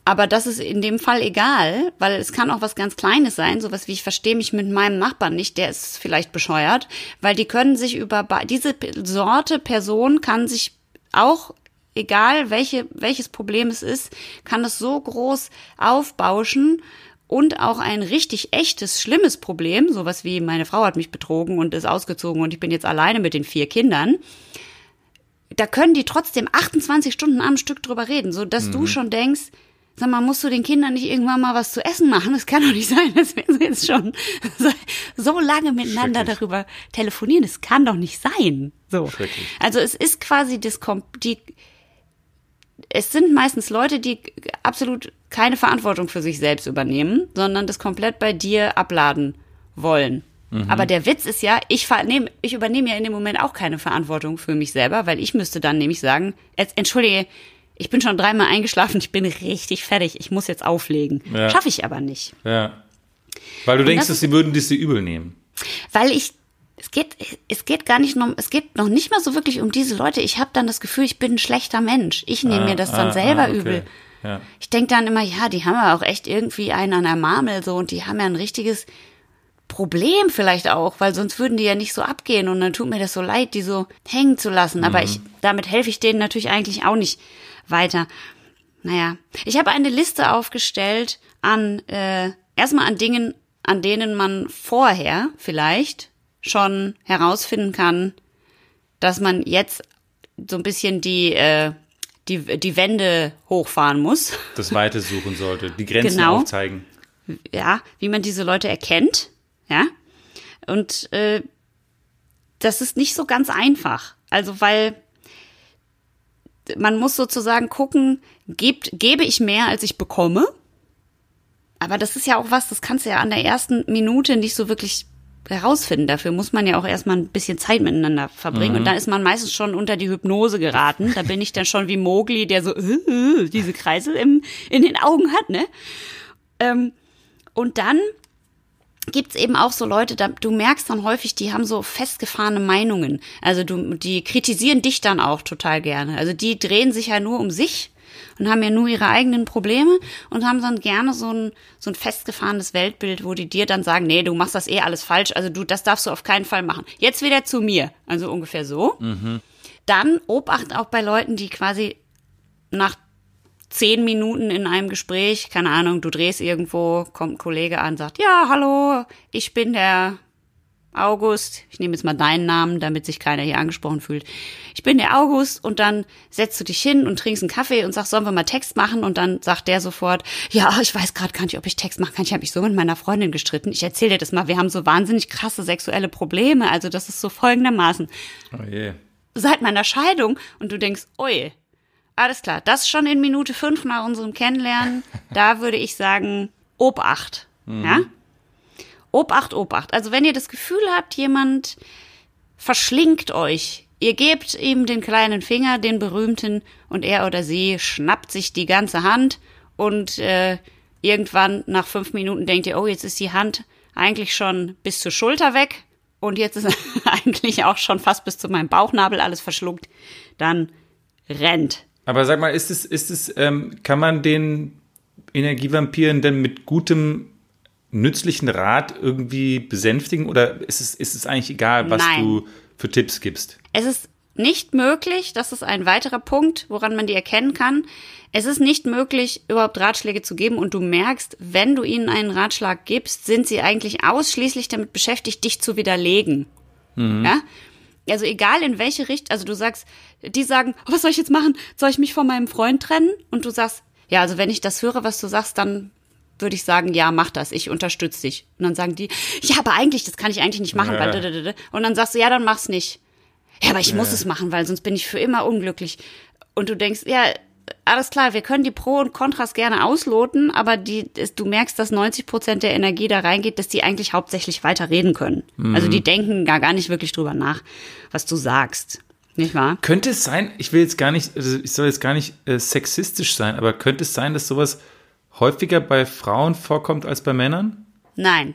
Speaker 2: Aber das ist in dem Fall egal, weil es kann auch was ganz Kleines sein, sowas wie ich verstehe mich mit meinem Nachbarn nicht, der ist vielleicht bescheuert, weil die können sich über diese Sorte Person kann sich auch egal welche welches Problem es ist, kann es so groß aufbauschen und auch ein richtig echtes schlimmes Problem, sowas wie meine Frau hat mich betrogen und ist ausgezogen und ich bin jetzt alleine mit den vier Kindern. Da können die trotzdem 28 Stunden am Stück drüber reden, so dass mhm. du schon denkst, Sag mal, musst du den Kindern nicht irgendwann mal was zu essen machen? Das kann doch nicht sein, dass wir jetzt schon so lange miteinander darüber telefonieren. Das kann doch nicht sein. So. Also es ist quasi das, die, es sind meistens Leute, die absolut keine Verantwortung für sich selbst übernehmen, sondern das komplett bei dir abladen wollen. Mhm. Aber der Witz ist ja, ich, vernehm, ich übernehme ja in dem Moment auch keine Verantwortung für mich selber, weil ich müsste dann nämlich sagen, entschuldige, ich bin schon dreimal eingeschlafen, ich bin richtig fertig, ich muss jetzt auflegen. Ja. Schaffe ich aber nicht.
Speaker 1: Ja. Weil du Und denkst, das dass sie würden das dir übel nehmen.
Speaker 2: Weil ich es geht, es geht gar nicht noch, es geht noch nicht mal so wirklich um diese Leute. Ich habe dann das Gefühl, ich bin ein schlechter Mensch. Ich nehme ah, mir das dann ah, selber ah, okay. übel. Ja. Ich denk dann immer, ja, die haben ja auch echt irgendwie einen an der Marmel so und die haben ja ein richtiges Problem vielleicht auch, weil sonst würden die ja nicht so abgehen und dann tut mir das so leid, die so hängen zu lassen. Aber mhm. ich, damit helfe ich denen natürlich eigentlich auch nicht weiter. Naja, ich habe eine Liste aufgestellt an, äh, erstmal an Dingen, an denen man vorher vielleicht schon herausfinden kann, dass man jetzt so ein bisschen die, äh, die, die Wände hochfahren muss.
Speaker 1: Das Weite suchen sollte, die Grenzen genau. aufzeigen.
Speaker 2: Ja, wie man diese Leute erkennt, ja. Und äh, das ist nicht so ganz einfach. Also, weil man muss sozusagen gucken, gebt, gebe ich mehr, als ich bekomme? Aber das ist ja auch was, das kannst du ja an der ersten Minute nicht so wirklich herausfinden. Dafür muss man ja auch erstmal ein bisschen Zeit miteinander verbringen. Mhm. Und dann ist man meistens schon unter die Hypnose geraten. Da bin ich dann schon wie Mowgli, der so äh, äh, diese Kreisel im, in den Augen hat, ne? Ähm, und dann gibt's eben auch so Leute, da, du merkst dann häufig, die haben so festgefahrene Meinungen. Also du, die kritisieren dich dann auch total gerne. Also die drehen sich ja nur um sich und haben ja nur ihre eigenen Probleme und haben dann gerne so ein, so ein festgefahrenes Weltbild, wo die dir dann sagen, nee, du machst das eh alles falsch, also du, das darfst du auf keinen Fall machen. Jetzt wieder zu mir. Also ungefähr so. Mhm. Dann Obacht auch bei Leuten, die quasi nach zehn Minuten in einem Gespräch, keine Ahnung, du drehst irgendwo, kommt ein Kollege an, sagt, ja, hallo, ich bin der August. Ich nehme jetzt mal deinen Namen, damit sich keiner hier angesprochen fühlt. Ich bin der August und dann setzt du dich hin und trinkst einen Kaffee und sagst, sollen wir mal Text machen? Und dann sagt der sofort, ja, ich weiß gerade gar nicht, ob ich Text machen kann. Ich habe mich so mit meiner Freundin gestritten. Ich erzähle dir das mal. Wir haben so wahnsinnig krasse sexuelle Probleme. Also das ist so folgendermaßen. Oh je. Seit meiner Scheidung und du denkst, oi, alles klar, das schon in Minute fünf nach unserem Kennenlernen. Da würde ich sagen, Obacht. Mhm. Ja? Obacht, Obacht. Also wenn ihr das Gefühl habt, jemand verschlingt euch, ihr gebt ihm den kleinen Finger, den berühmten, und er oder sie schnappt sich die ganze Hand und äh, irgendwann nach fünf Minuten denkt ihr, oh, jetzt ist die Hand eigentlich schon bis zur Schulter weg und jetzt ist eigentlich auch schon fast bis zu meinem Bauchnabel alles verschluckt, dann rennt.
Speaker 1: Aber sag mal, ist es, ist es, ähm, kann man den Energievampiren denn mit gutem, nützlichen Rat irgendwie besänftigen oder ist es, ist es eigentlich egal, was Nein. du für Tipps gibst?
Speaker 2: Es ist nicht möglich, das ist ein weiterer Punkt, woran man die erkennen kann. Es ist nicht möglich, überhaupt Ratschläge zu geben und du merkst, wenn du ihnen einen Ratschlag gibst, sind sie eigentlich ausschließlich damit beschäftigt, dich zu widerlegen. Mhm. Ja? Also egal in welche Richtung, also du sagst, die sagen, oh, was soll ich jetzt machen? Soll ich mich von meinem Freund trennen? Und du sagst, ja, also wenn ich das höre, was du sagst, dann würde ich sagen, ja, mach das, ich unterstütze dich. Und dann sagen die, ja, aber eigentlich, das kann ich eigentlich nicht machen. Weil, und dann sagst du, ja, dann mach's nicht. Ja, aber ich ja. muss es machen, weil sonst bin ich für immer unglücklich. Und du denkst, ja, alles klar, wir können die Pro und Kontras gerne ausloten, aber die, du merkst, dass 90 Prozent der Energie da reingeht, dass die eigentlich hauptsächlich weiter reden können. Also die denken gar, gar nicht wirklich drüber nach, was du sagst. Nicht wahr?
Speaker 1: Könnte es sein, ich will jetzt gar nicht, also ich soll jetzt gar nicht äh, sexistisch sein, aber könnte es sein, dass sowas häufiger bei Frauen vorkommt als bei Männern?
Speaker 2: Nein.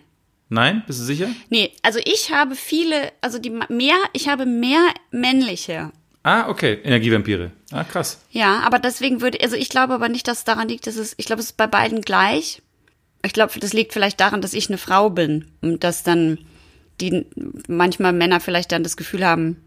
Speaker 1: Nein? Bist du sicher?
Speaker 2: Nee, also ich habe viele, also die mehr, ich habe mehr männliche.
Speaker 1: Ah, okay. Energievampire. Ah, krass.
Speaker 2: Ja, aber deswegen würde, also ich glaube aber nicht, dass es daran liegt, dass es, ich glaube, es ist bei beiden gleich. Ich glaube, das liegt vielleicht daran, dass ich eine Frau bin und dass dann die manchmal Männer vielleicht dann das Gefühl haben,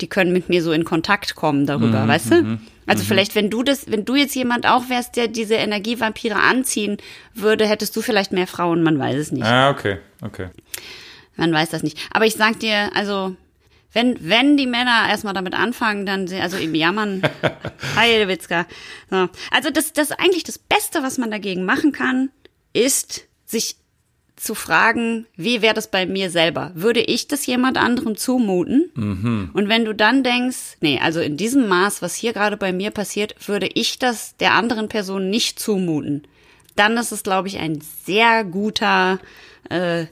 Speaker 2: die können mit mir so in Kontakt kommen darüber, weißt du? Also vielleicht, wenn du das, wenn du jetzt jemand auch wärst, der diese Energievampire anziehen würde, hättest du vielleicht mehr Frauen, man weiß es nicht.
Speaker 1: Ah, okay. Okay.
Speaker 2: Man weiß das nicht. Aber ich sag dir, also, wenn, wenn die Männer erstmal damit anfangen, dann, also im Jammern, Heidewitzka. So. Also das, das eigentlich das Beste, was man dagegen machen kann, ist, sich zu fragen, wie wäre das bei mir selber? Würde ich das jemand anderem zumuten? Und wenn du dann denkst, nee, also in diesem Maß, was hier gerade bei mir passiert, würde ich das der anderen Person nicht zumuten, dann ist es, glaube ich, ein sehr guter äh,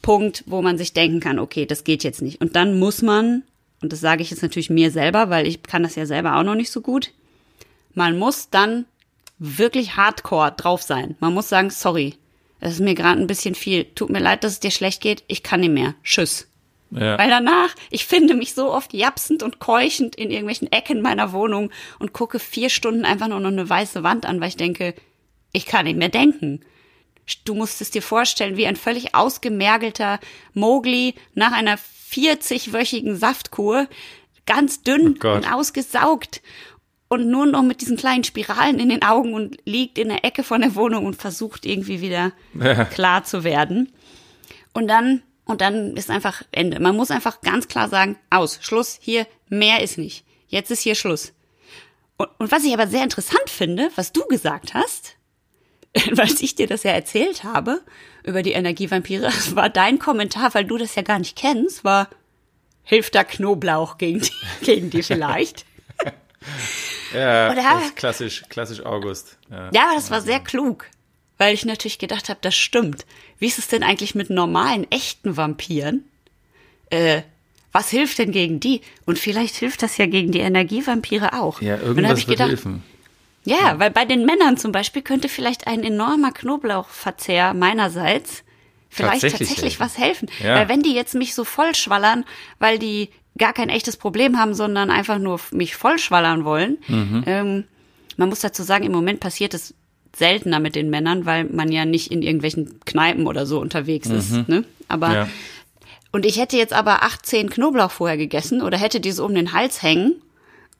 Speaker 2: Punkt, wo man sich denken kann, okay, das geht jetzt nicht. Und dann muss man, und das sage ich jetzt natürlich mir selber, weil ich kann das ja selber auch noch nicht so gut, man muss dann wirklich hardcore drauf sein. Man muss sagen, sorry, das ist mir gerade ein bisschen viel. Tut mir leid, dass es dir schlecht geht. Ich kann nicht mehr. Tschüss.
Speaker 1: Ja.
Speaker 2: Weil danach, ich finde mich so oft japsend und keuchend in irgendwelchen Ecken meiner Wohnung und gucke vier Stunden einfach nur noch eine weiße Wand an, weil ich denke, ich kann nicht mehr denken. Du musst es dir vorstellen, wie ein völlig ausgemergelter Mowgli nach einer 40-wöchigen Saftkur, ganz dünn
Speaker 1: Oh
Speaker 2: und ausgesaugt und nur noch mit diesen kleinen Spiralen in den Augen und liegt in der Ecke von der Wohnung und versucht irgendwie wieder klar zu werden. Und dann, und dann ist einfach Ende. Man muss einfach ganz klar sagen, aus, Schluss, hier, mehr ist nicht. Jetzt ist hier Schluss. Und, und was ich aber sehr interessant finde, was du gesagt hast, weil ich dir das ja erzählt habe über die Energievampire, war dein Kommentar, weil du das ja gar nicht kennst, war, hilft da Knoblauch gegen die, gegen die vielleicht?
Speaker 1: Ja,
Speaker 2: Oder?
Speaker 1: das ist klassisch, klassisch August. Ja.
Speaker 2: Ja, aber das war sehr klug, weil ich natürlich gedacht habe, das stimmt. Wie ist es denn eigentlich mit normalen, echten Vampiren? Äh, was hilft denn gegen die? Und vielleicht hilft das ja gegen die Energievampire auch.
Speaker 1: Ja, irgendwas
Speaker 2: ich
Speaker 1: wird
Speaker 2: gedacht,
Speaker 1: helfen.
Speaker 2: Ja, weil bei den Männern zum Beispiel könnte vielleicht ein enormer Knoblauchverzehr meinerseits vielleicht
Speaker 1: Tatsächlich
Speaker 2: tatsächlich, was helfen.
Speaker 1: Ja.
Speaker 2: Weil wenn die jetzt mich so vollschwallern, weil die gar kein echtes Problem haben, sondern einfach nur mich vollschwallern wollen.
Speaker 1: Mhm.
Speaker 2: Ähm, man muss dazu sagen, im Moment passiert es seltener mit den Männern, weil man ja nicht in irgendwelchen Kneipen oder so unterwegs ist. Ne? Aber
Speaker 1: Mhm. Ja.
Speaker 2: und ich hätte jetzt aber 18 Knoblauch vorher gegessen oder hätte diese um den Hals hängen,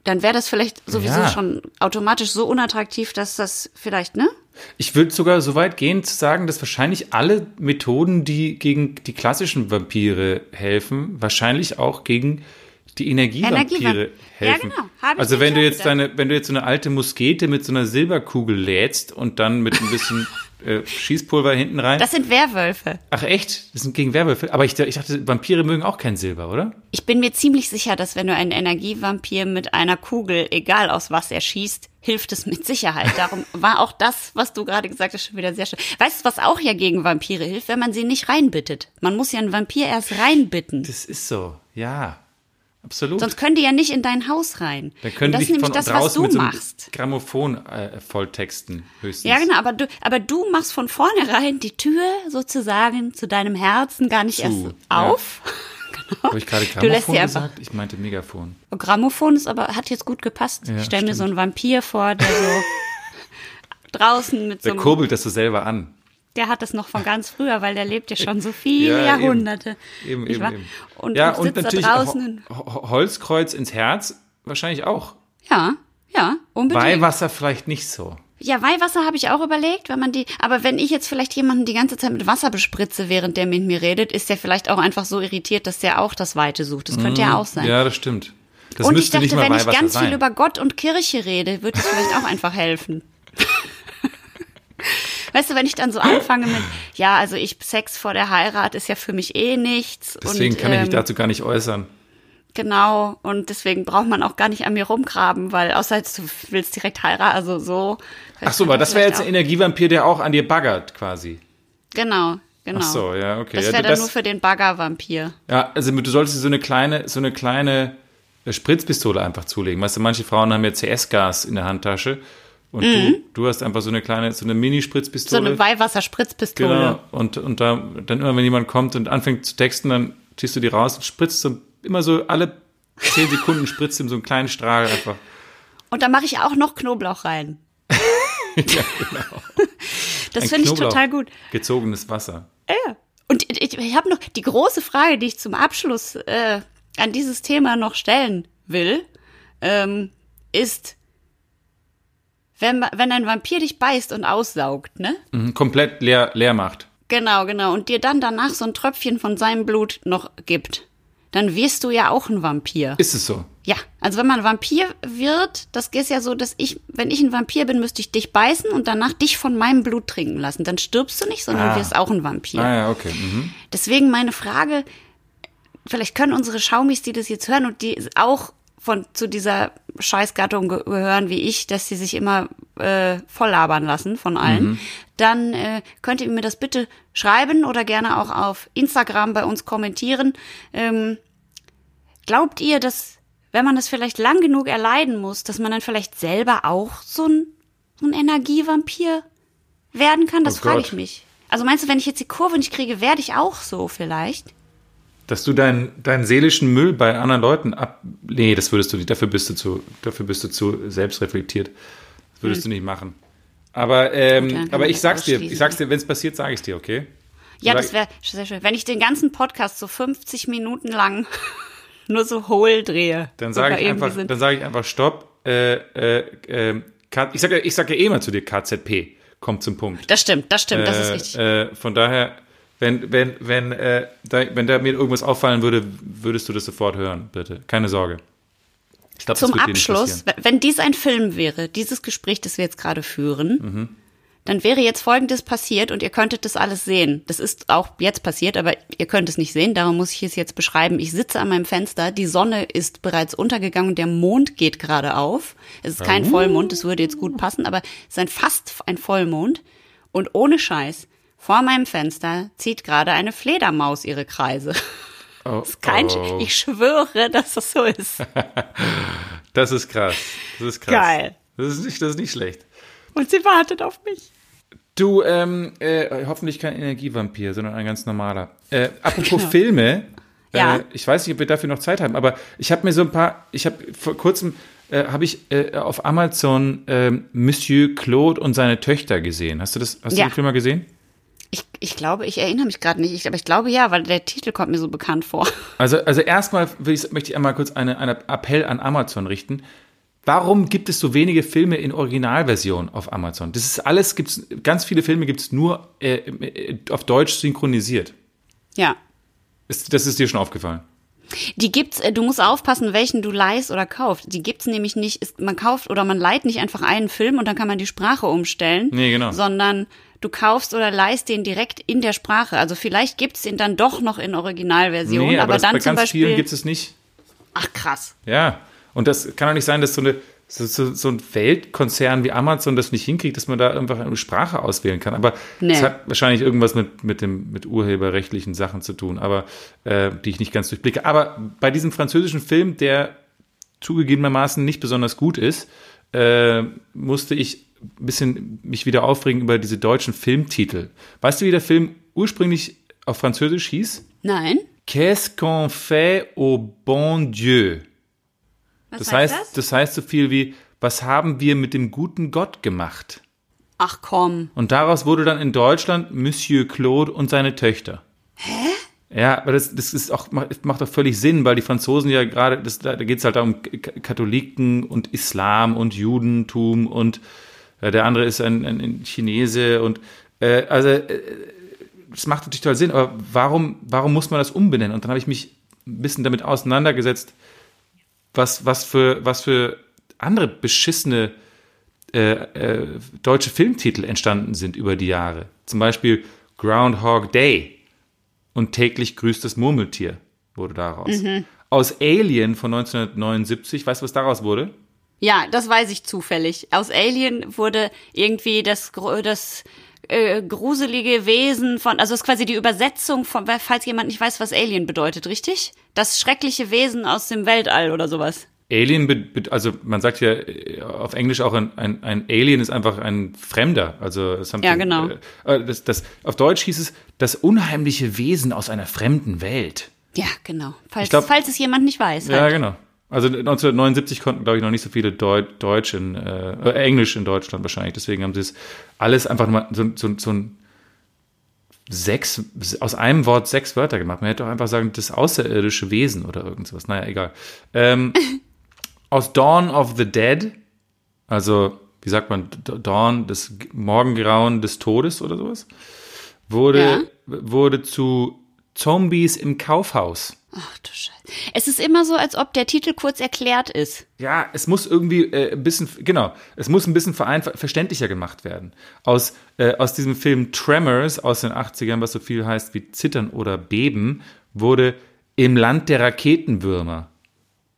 Speaker 2: dann wäre das vielleicht sowieso
Speaker 1: Ja.
Speaker 2: schon automatisch so unattraktiv, dass das vielleicht, ne?
Speaker 1: Ich würde sogar so weit gehen zu sagen, dass wahrscheinlich alle Methoden, die gegen die klassischen Vampire helfen, wahrscheinlich auch gegen die Energievampire
Speaker 2: Energievamp- Ja,
Speaker 1: helfen.
Speaker 2: genau. Hab ich
Speaker 1: also wenn du jetzt
Speaker 2: gedacht.
Speaker 1: deine, wenn du jetzt so eine alte Muskete mit so einer Silberkugel lädst und dann mit ein bisschen äh, Schießpulver hinten rein.
Speaker 2: Das sind Werwölfe.
Speaker 1: Ach echt? Das sind gegen Werwölfe. Aber ich, ich dachte, Vampire mögen auch kein Silber, oder?
Speaker 2: Ich bin mir ziemlich sicher, dass wenn du einen Energievampir mit einer Kugel, egal aus was er schießt, hilft es mit Sicherheit. Darum war auch das, was du gerade gesagt hast, schon wieder sehr schön. Weißt du, was auch ja gegen Vampire hilft, wenn man sie nicht reinbittet? Man muss ja einen Vampir erst reinbitten.
Speaker 1: Das ist so. Ja. Absolut.
Speaker 2: Sonst können die ja nicht in dein Haus rein.
Speaker 1: Dann können
Speaker 2: Und das
Speaker 1: die
Speaker 2: ist nämlich
Speaker 1: von
Speaker 2: das, was du
Speaker 1: mit so
Speaker 2: machst.
Speaker 1: Grammophon äh, volltexten höchstens.
Speaker 2: Ja, genau, aber du, aber du machst von vornherein die Tür sozusagen zu deinem Herzen gar nicht
Speaker 1: Zu,
Speaker 2: erst
Speaker 1: ja. Habe ich gerade
Speaker 2: Du lässt
Speaker 1: Grammophon gesagt? Ich meinte Megafon.
Speaker 2: Grammophon ist aber, hat jetzt gut gepasst.
Speaker 1: Ja,
Speaker 2: ich stelle mir so einen Vampir vor, der so draußen mit so
Speaker 1: Der kurbelt das so selber an.
Speaker 2: der hat das noch von ganz früher, weil der lebt ja schon so viele
Speaker 1: Ja.
Speaker 2: Jahrhunderte.
Speaker 1: Eben, eben, eben.
Speaker 2: Und,
Speaker 1: ja,
Speaker 2: und
Speaker 1: und
Speaker 2: sitzt
Speaker 1: natürlich Holzkreuz ins Herz wahrscheinlich auch.
Speaker 2: ja, ja, unbedingt.
Speaker 1: Weihwasser vielleicht nicht so.
Speaker 2: Ja, Weihwasser habe ich auch überlegt, wenn man die, aber wenn ich jetzt vielleicht jemanden die ganze Zeit mit Wasser bespritze, während der mit mir redet, ist der vielleicht auch einfach so irritiert, dass der auch das Weite sucht. Das könnte ja auch sein.
Speaker 1: Mhm. Ja, das stimmt. Das
Speaker 2: und ich dachte, wenn ich ganz
Speaker 1: sein.
Speaker 2: viel über Gott und Kirche rede, wird es vielleicht auch einfach helfen. Weißt du, wenn ich dann so anfange mit, ja, also ich Sex vor der Heirat ist ja für mich eh nichts.
Speaker 1: Deswegen
Speaker 2: und,
Speaker 1: kann ich mich
Speaker 2: ähm,
Speaker 1: dazu gar nicht äußern.
Speaker 2: Genau, und deswegen braucht man auch gar nicht an mir rumgraben, weil außer du willst direkt heiraten, also so.
Speaker 1: Ach so, aber das wäre jetzt ein Energievampir, der auch an dir baggert, quasi.
Speaker 2: Genau, genau.
Speaker 1: Ach so, ja, okay.
Speaker 2: Das
Speaker 1: ja,
Speaker 2: wäre
Speaker 1: du-
Speaker 2: dann nur für den Baggervampir.
Speaker 1: Ja, also du solltest dir so eine kleine, so eine kleine äh, Spritzpistole einfach zulegen. Weißt du, manche Frauen haben ja CS-Gas in der Handtasche und du, du hast einfach so eine kleine, so eine
Speaker 2: Mhm. So
Speaker 1: Mini-Spritzpistole.
Speaker 2: eine Weihwasserspritzpistole.
Speaker 1: Genau. Und, und da, dann immer, wenn jemand kommt und anfängt zu texten, dann ziehst du die raus und spritzt so immer so alle zehn Sekunden spritzt ihm so einen kleinen Strahl einfach.
Speaker 2: Und da mache ich auch noch Knoblauch rein.
Speaker 1: ja, genau.
Speaker 2: Das finde ich total gut.
Speaker 1: Gezogenes Wasser.
Speaker 2: Ja. Und ich, ich habe noch die große Frage, die ich zum Abschluss äh, an dieses Thema noch stellen will, ähm, ist, wenn, wenn ein Vampir dich beißt und aussaugt, ne?
Speaker 1: Mhm, komplett leer, leer macht.
Speaker 2: Genau, genau. Und dir dann danach so ein Tröpfchen von seinem Blut noch gibt, dann wirst du ja auch ein Vampir.
Speaker 1: Ist es so?
Speaker 2: Ja, also wenn man Vampir wird, das ist ja so, dass ich, wenn ich ein Vampir bin, müsste ich dich beißen und danach dich von meinem Blut trinken lassen. Dann stirbst du nicht, sondern
Speaker 1: Ah.
Speaker 2: wirst auch ein Vampir.
Speaker 1: Ah ja, okay. Mhm.
Speaker 2: Deswegen meine Frage, vielleicht können unsere Schaumis, die das jetzt hören und die auch von zu dieser Scheißgattung ge gehören wie ich, dass sie sich immer äh, voll labern lassen von allen, dann äh, könnt ihr mir das bitte schreiben oder gerne auch auf Instagram bei uns kommentieren. Ähm, glaubt ihr, dass wenn man das vielleicht lang genug erleiden muss, dass man dann vielleicht selber auch so ein, so ein Energievampir werden kann? Das
Speaker 1: Oh
Speaker 2: frage ich mich. Also meinst du, wenn ich jetzt die Kurve nicht kriege, werde ich auch so vielleicht?
Speaker 1: Dass du deinen deinen seelischen Müll bei anderen Leuten ab. Nee, das würdest du nicht. Dafür bist du zu, dafür bist du zu selbstreflektiert. Das würdest du nicht machen. Aber, ähm,
Speaker 2: Gut,
Speaker 1: aber ich sag's dir, ich sag's dir, wenn es passiert, sage ich dir, okay?
Speaker 2: Ja, das wäre sehr schön. Wenn ich den ganzen Podcast so 50 Minuten lang nur so hohl drehe.
Speaker 1: Dann sage ich einfach, dann sage ich einfach Stopp. Äh, äh, äh, ich sage ich sag ja eh mal zu dir KZP. Kommt zum Punkt.
Speaker 2: Das stimmt, das stimmt, das ist
Speaker 1: Äh,
Speaker 2: richtig.
Speaker 1: Äh, von daher, wenn, wenn, wenn, äh, da, wenn da mir irgendwas auffallen würde, würdest du das sofort hören, bitte. Keine Sorge. Ich glaube, das
Speaker 2: Zum Abschluss, wenn dies ein Film wäre, dieses Gespräch, das wir jetzt gerade führen,
Speaker 1: Mhm.
Speaker 2: dann wäre jetzt Folgendes passiert und ihr könntet das alles sehen. Das ist auch jetzt passiert, aber ihr könnt es nicht sehen, darum muss ich es jetzt beschreiben. Ich sitze an meinem Fenster, die Sonne ist bereits untergegangen, der Mond geht gerade auf. Es ist kein Vollmond, das würde jetzt gut passen, aber es ist ein fast ein Vollmond. Und ohne Scheiß, vor meinem Fenster zieht gerade eine Fledermaus ihre Kreise.
Speaker 1: Oh,
Speaker 2: Kein,
Speaker 1: oh.
Speaker 2: Ich schwöre, dass das so ist.
Speaker 1: Das ist krass. Das ist krass.
Speaker 2: Geil.
Speaker 1: Das ist nicht, das ist nicht schlecht.
Speaker 2: Und sie wartet auf mich.
Speaker 1: Du, ähm, äh, hoffentlich kein Energievampir, sondern ein ganz normaler. Äh, apropos
Speaker 2: Genau.
Speaker 1: Filme,
Speaker 2: Ja.
Speaker 1: äh, ich weiß nicht, ob wir dafür noch Zeit haben, aber ich habe mir so ein paar, ich habe vor kurzem, äh, habe ich äh, auf Amazon ähm, Monsieur Claude und seine Töchter gesehen. Hast du das, hast
Speaker 2: Ja.
Speaker 1: du den Film mal gesehen?
Speaker 2: Ich, ich glaube, ich erinnere mich gerade nicht, ich, aber ich glaube ja, weil der Titel kommt mir so bekannt vor.
Speaker 1: Also, also erstmal ich, möchte ich einmal kurz eine, einen Appell an Amazon richten. Warum gibt es so wenige Filme in Originalversion auf Amazon? Das ist alles, gibt's, ganz viele Filme gibt es nur äh, äh, auf Deutsch synchronisiert.
Speaker 2: Ja.
Speaker 1: Ist, das ist dir schon aufgefallen?
Speaker 2: Die gibt's, äh, du musst aufpassen, welchen du leihst oder kaufst. Die gibt's nämlich nicht, ist, man kauft oder man leiht nicht einfach einen Film und dann kann man die Sprache umstellen.
Speaker 1: Nee, genau.
Speaker 2: Sondern du kaufst oder leihst den direkt in der Sprache. Also vielleicht gibt's den dann doch noch in Originalversion,
Speaker 1: Nee, aber,
Speaker 2: aber,
Speaker 1: das,
Speaker 2: dann
Speaker 1: bei
Speaker 2: zum
Speaker 1: ganz vielen
Speaker 2: Beispiel.
Speaker 1: gibt es nicht.
Speaker 2: Ach krass.
Speaker 1: Ja, und das kann doch nicht sein, dass so, eine, so, so, so ein Weltkonzern wie Amazon das nicht hinkriegt, dass man da einfach eine Sprache auswählen kann. Aber
Speaker 2: Nee.
Speaker 1: es hat wahrscheinlich irgendwas mit, mit, dem, mit urheberrechtlichen Sachen zu tun, aber äh, die ich nicht ganz durchblicke. Aber bei diesem französischen Film, der zugegebenermaßen nicht besonders gut ist, äh, musste ich ein bisschen mich wieder aufregen über diese deutschen Filmtitel. Weißt du, wie der Film ursprünglich auf Französisch hieß?
Speaker 2: Nein?
Speaker 1: Qu'est-ce qu'on fait au bon Dieu?
Speaker 2: Was
Speaker 1: Das heißt, das? heißt so viel wie, was haben wir mit dem guten Gott gemacht?
Speaker 2: Ach komm.
Speaker 1: Und daraus wurde dann in Deutschland Monsieur Claude und seine Töchter. Hä? Ja, aber das, das ist auch, macht doch völlig Sinn, weil die Franzosen ja gerade, das, da geht es halt um Katholiken und Islam und Judentum und äh, der andere ist ein, ein, ein Chinese und äh, also äh, das macht natürlich toll Sinn, aber warum, warum muss man das umbenennen? Und dann habe ich mich ein bisschen damit auseinandergesetzt, was, was, für, was für andere beschissene äh, äh, deutsche Filmtitel entstanden sind über die Jahre. Zum Beispiel Groundhog Day und täglich grüßt das Murmeltier wurde daraus. aus Alien von 1979. Weißt du, was daraus wurde?
Speaker 2: Ja, das weiß ich zufällig. Aus Alien wurde irgendwie das, das äh, gruselige Wesen von, also ist quasi die Übersetzung von, falls jemand nicht weiß, was Alien bedeutet, richtig? Das schreckliche Wesen aus dem Weltall oder sowas.
Speaker 1: Alien, also man sagt ja äh, auf Englisch auch ein, ein, ein Alien ist einfach ein Fremder. Also
Speaker 2: Ja, genau.
Speaker 1: Äh, das, das, auf Deutsch hieß es das unheimliche Wesen aus einer fremden Welt.
Speaker 2: Ja, genau. Falls,
Speaker 1: glaub-
Speaker 2: falls es jemand nicht weiß.
Speaker 1: Ja,
Speaker 2: Halt.
Speaker 1: genau. Also 1979 konnten, glaube ich, noch nicht so viele Deu Deutsch in, äh, äh, Englisch in Deutschland wahrscheinlich. Deswegen haben sie es alles einfach mal so, so, so ein sechs, aus einem Wort sechs Wörter gemacht. Man hätte auch einfach sagen, das außerirdische Wesen oder irgend sowas. Naja, egal. Ähm, aus Dawn of the Dead, also, wie sagt man, Dawn, das Morgengrauen des Todes oder sowas, wurde,
Speaker 2: Ja.
Speaker 1: wurde zu Zombies im Kaufhaus.
Speaker 2: Ach du Scheiße. Es ist immer so, als ob der Titel kurz erklärt ist.
Speaker 1: Ja, es muss irgendwie äh, ein bisschen, genau, es muss ein bisschen vereinfacht, verständlicher gemacht werden. Aus, äh, aus diesem Film Tremors aus den 80ern, was so viel heißt wie Zittern oder Beben, wurde Im Land der Raketenwürmer.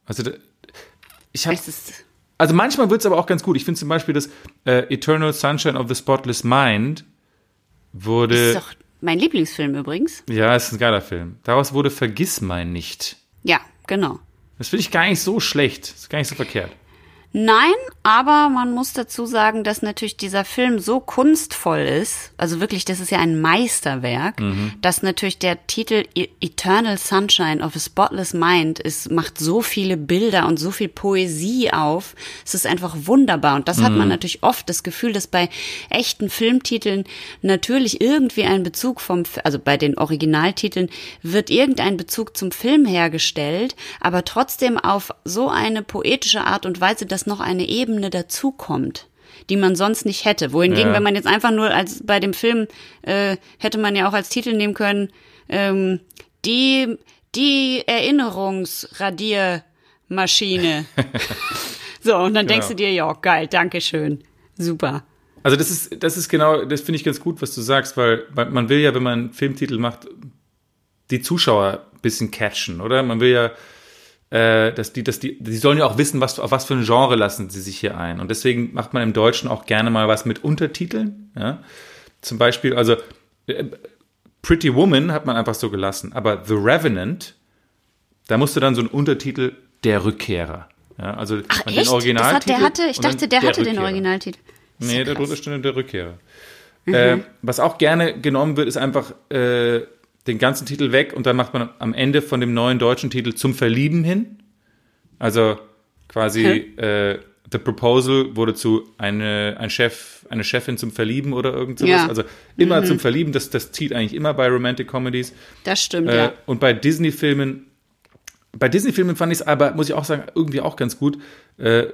Speaker 1: Also, ich
Speaker 2: ist,
Speaker 1: also manchmal wird es aber auch ganz gut. Ich finde zum Beispiel das äh, Eternal Sunshine of the Spotless Mind wurde,
Speaker 2: ist doch mein Lieblingsfilm übrigens.
Speaker 1: ja, ist ein geiler Film. Daraus wurde Vergiss mein nicht.
Speaker 2: Ja, genau.
Speaker 1: Das finde ich gar nicht so schlecht. Das ist gar nicht so verkehrt.
Speaker 2: Nein, aber man muss dazu sagen, dass natürlich dieser Film so kunstvoll ist, also wirklich, das ist ja ein Meisterwerk, dass natürlich der Titel E- Eternal Sunshine of a Spotless Mind ist, macht so viele Bilder und so viel Poesie auf. Es ist einfach wunderbar. Und das hat man natürlich oft das Gefühl, dass bei echten Filmtiteln natürlich irgendwie ein Bezug vom, also bei den Originaltiteln wird irgendein Bezug zum Film hergestellt, aber trotzdem auf so eine poetische Art und Weise, dass noch eine Ebene dazukommt, die man sonst nicht hätte. Wohingegen,
Speaker 1: Ja.
Speaker 2: wenn man jetzt einfach nur als bei dem Film äh, hätte man ja auch als Titel nehmen können, ähm, die die Erinnerungsradiermaschine. so, und dann denkst du dir, ja, geil, danke schön. Super.
Speaker 1: Also das ist, das ist genau, das finde ich ganz gut, was du sagst, weil weil man will ja, wenn man einen Filmtitel macht, die Zuschauer ein bisschen catchen, oder? Man will ja, äh, dass die, dass die, die sollen ja auch wissen, was, auf was für ein Genre lassen sie sich hier ein. Und deswegen macht man im Deutschen auch gerne mal was mit Untertiteln, ja. Zum Beispiel, also äh, Pretty Woman hat man einfach so gelassen, aber The Revenant, da musste dann so ein Untertitel Der Rückkehrer. Ja, also
Speaker 2: Ach echt? Das hat, der hatte, ich dachte, der hatte den
Speaker 1: Rückkehrer.
Speaker 2: Originaltitel. Ist
Speaker 1: Nee,
Speaker 2: ja
Speaker 1: da
Speaker 2: krass.
Speaker 1: drunter steht der Rückkehrer. Äh, was auch gerne genommen wird, ist einfach äh, den ganzen Titel weg und dann macht man am Ende von dem neuen deutschen Titel zum Verlieben hin. Also quasi äh, The Proposal wurde zu eine, ein Chef, eine Chefin zum Verlieben oder irgend sowas.
Speaker 2: Ja.
Speaker 1: Also immer zum Verlieben, das, das zieht eigentlich immer bei Romantic Comedies.
Speaker 2: Das stimmt,
Speaker 1: Äh,
Speaker 2: ja.
Speaker 1: Und bei Disney-Filmen, bei Disney-Filmen fand ich es aber, muss ich auch sagen, irgendwie auch ganz gut. Äh,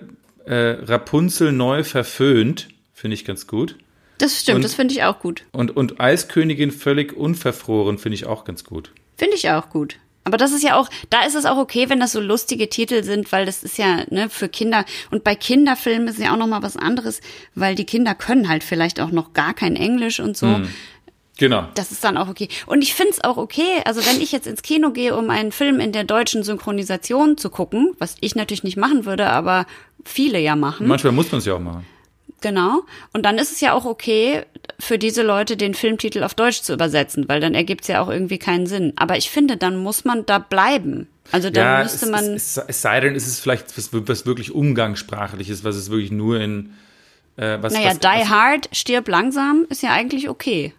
Speaker 1: äh, Rapunzel neu verföhnt, finde ich ganz gut.
Speaker 2: Das stimmt,
Speaker 1: und-
Speaker 2: das finde ich auch gut.
Speaker 1: Und, und Eiskönigin völlig unverfroren, finde ich auch ganz gut.
Speaker 2: Finde ich auch gut. Aber das ist ja auch, da ist es auch okay, wenn das so lustige Titel sind, weil das ist ja ne, für Kinder. Und bei Kinderfilmen ist ja auch noch mal was anderes, weil die Kinder können halt vielleicht auch noch gar kein Englisch und so.
Speaker 1: Genau.
Speaker 2: Das ist dann auch okay. Und ich finde es auch okay, also wenn ich jetzt ins Kino gehe, um einen Film in der deutschen Synchronisation zu gucken, was ich natürlich nicht machen würde, aber viele ja machen.
Speaker 1: Manchmal muss man es ja auch machen.
Speaker 2: Genau. Und dann ist es ja auch okay, für diese Leute den Filmtitel auf Deutsch zu übersetzen, weil dann ergibt es ja auch irgendwie keinen Sinn. Aber ich finde, dann muss man da bleiben. Also dann
Speaker 1: ja,
Speaker 2: müsste
Speaker 1: es,
Speaker 2: man.
Speaker 1: Es, es, es sei denn, es ist vielleicht was, was wirklich umgangssprachliches, was es wirklich nur in äh, was,
Speaker 2: naja,
Speaker 1: was,
Speaker 2: Die
Speaker 1: was,
Speaker 2: Hard, stirb langsam ist ja eigentlich okay.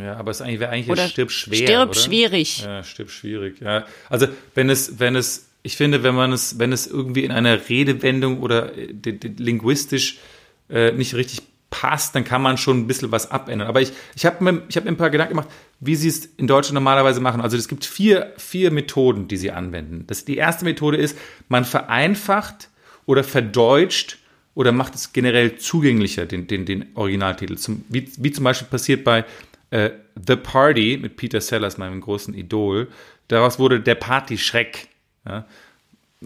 Speaker 1: Ja, aber es eigentlich, wäre eigentlich
Speaker 2: Oder
Speaker 1: stirb schwer.
Speaker 2: stirb
Speaker 1: oder?
Speaker 2: schwierig.
Speaker 1: Ja, stirb schwierig. Ja, also wenn es, wenn es, ich finde, wenn man es, wenn es irgendwie in einer Redewendung oder äh, linguistisch äh, nicht richtig passt, dann kann man schon ein bisschen was abändern. Aber ich, ich habe mir, habe mir ein paar Gedanken gemacht, wie sie es in Deutschland normalerweise machen. Also es gibt vier, vier Methoden, die sie anwenden. Das, die erste Methode ist, man vereinfacht oder verdeutscht oder macht es generell zugänglicher, den, den, den Originaltitel. Zum, wie, wie zum Beispiel passiert bei äh, The Party mit Peter Sellers, meinem großen Idol. Daraus wurde der Party-Schreck. Ja?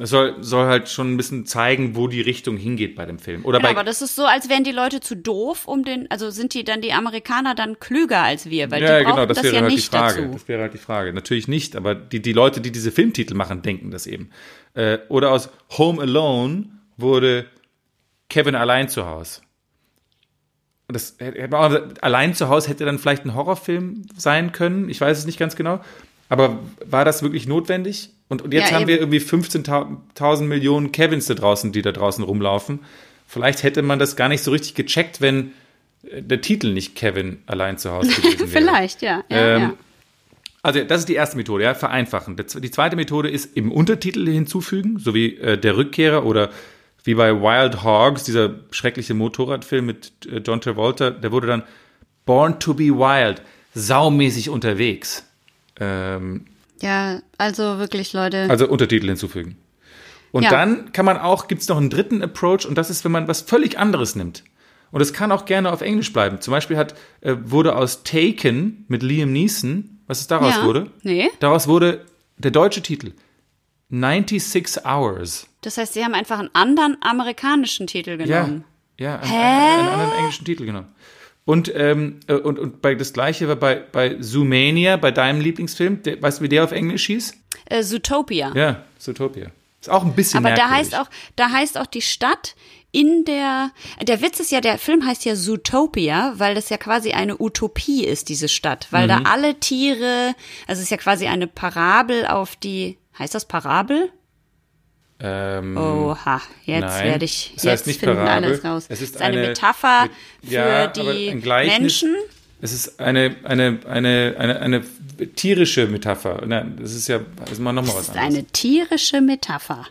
Speaker 1: Es soll, soll halt schon ein bisschen zeigen, wo die Richtung hingeht bei dem Film. Oder
Speaker 2: Genau,
Speaker 1: bei,
Speaker 2: aber das ist so, als wären die Leute zu doof, um den, also sind die dann die Amerikaner dann klüger als wir, weil
Speaker 1: ja,
Speaker 2: die brauchen
Speaker 1: genau, das,
Speaker 2: das,
Speaker 1: wäre
Speaker 2: ja
Speaker 1: halt die
Speaker 2: nicht
Speaker 1: Frage.
Speaker 2: dazu.
Speaker 1: Das wäre halt die Frage. Natürlich nicht, aber die, die Leute, die diese Filmtitel machen, denken das eben. Äh, oder aus Home Alone wurde Kevin allein zu Hause. Das allein zu Hause hätte dann vielleicht ein Horrorfilm sein können. Ich weiß es nicht ganz genau. Aber war das wirklich notwendig? Und, und jetzt
Speaker 2: Ja,
Speaker 1: haben wir irgendwie 15.000 Millionen Kevins da draußen, die da draußen rumlaufen. Vielleicht hätte man das gar nicht so richtig gecheckt, wenn äh, der Titel nicht Kevin allein zu Hause gewesen wäre.
Speaker 2: Vielleicht, ja. ja,
Speaker 1: Ähm,
Speaker 2: ja.
Speaker 1: Also das ist die erste Methode, ja, vereinfachen. Die zweite Methode ist im Untertitel hinzufügen, so wie äh, der Rückkehrer oder wie bei Wild Hogs, dieser schreckliche Motorradfilm mit äh, John Travolta, der wurde dann Born to be Wild, saumäßig unterwegs. Ähm,
Speaker 2: Ja, also wirklich, Leute.
Speaker 1: also Untertitel hinzufügen. Und
Speaker 2: Ja.
Speaker 1: dann kann man auch, gibt es noch einen dritten Approach und das ist, wenn man was völlig anderes nimmt. Und es kann auch gerne auf Englisch bleiben. Zum Beispiel hat, äh, wurde aus Taken mit Liam Neeson, was es daraus
Speaker 2: ja.
Speaker 1: wurde?
Speaker 2: Nee.
Speaker 1: Daraus wurde der deutsche Titel 96 Hours.
Speaker 2: Das heißt, sie haben einfach einen anderen amerikanischen Titel genommen.
Speaker 1: Ja, ja einen, einen, einen anderen englischen Titel genommen. Und, ähm, äh, und, und bei das gleiche war bei, bei Zoomania, bei deinem Lieblingsfilm. Der, weißt du, wie der auf Englisch hieß?
Speaker 2: Äh, Zootopia.
Speaker 1: Ja, Zootopia. Ist auch ein bisschen
Speaker 2: Aber da
Speaker 1: merkwürdig.
Speaker 2: heißt auch, da heißt auch die Stadt in der, der Witz ist ja, der Film heißt ja Zootopia, weil das ja quasi eine Utopie ist, diese Stadt, weil
Speaker 1: Mhm.
Speaker 2: da alle Tiere, also es ist ja quasi eine Parabel auf die, heißt das Parabel?
Speaker 1: Ähm,
Speaker 2: Oha, jetzt
Speaker 1: nein,
Speaker 2: werde ich,
Speaker 1: es
Speaker 2: jetzt
Speaker 1: heißt nicht
Speaker 2: finden
Speaker 1: Parabel.
Speaker 2: alles raus.
Speaker 1: Es ist
Speaker 2: es ist eine,
Speaker 1: eine-
Speaker 2: Metapher für
Speaker 1: ja,
Speaker 2: die. Menschen.
Speaker 1: Es ist eine, eine, eine, eine, eine tierische Metapher. Nein, das ist ja, das ist mal nochmal was
Speaker 2: Das ist
Speaker 1: anderes.
Speaker 2: eine tierische Metapher.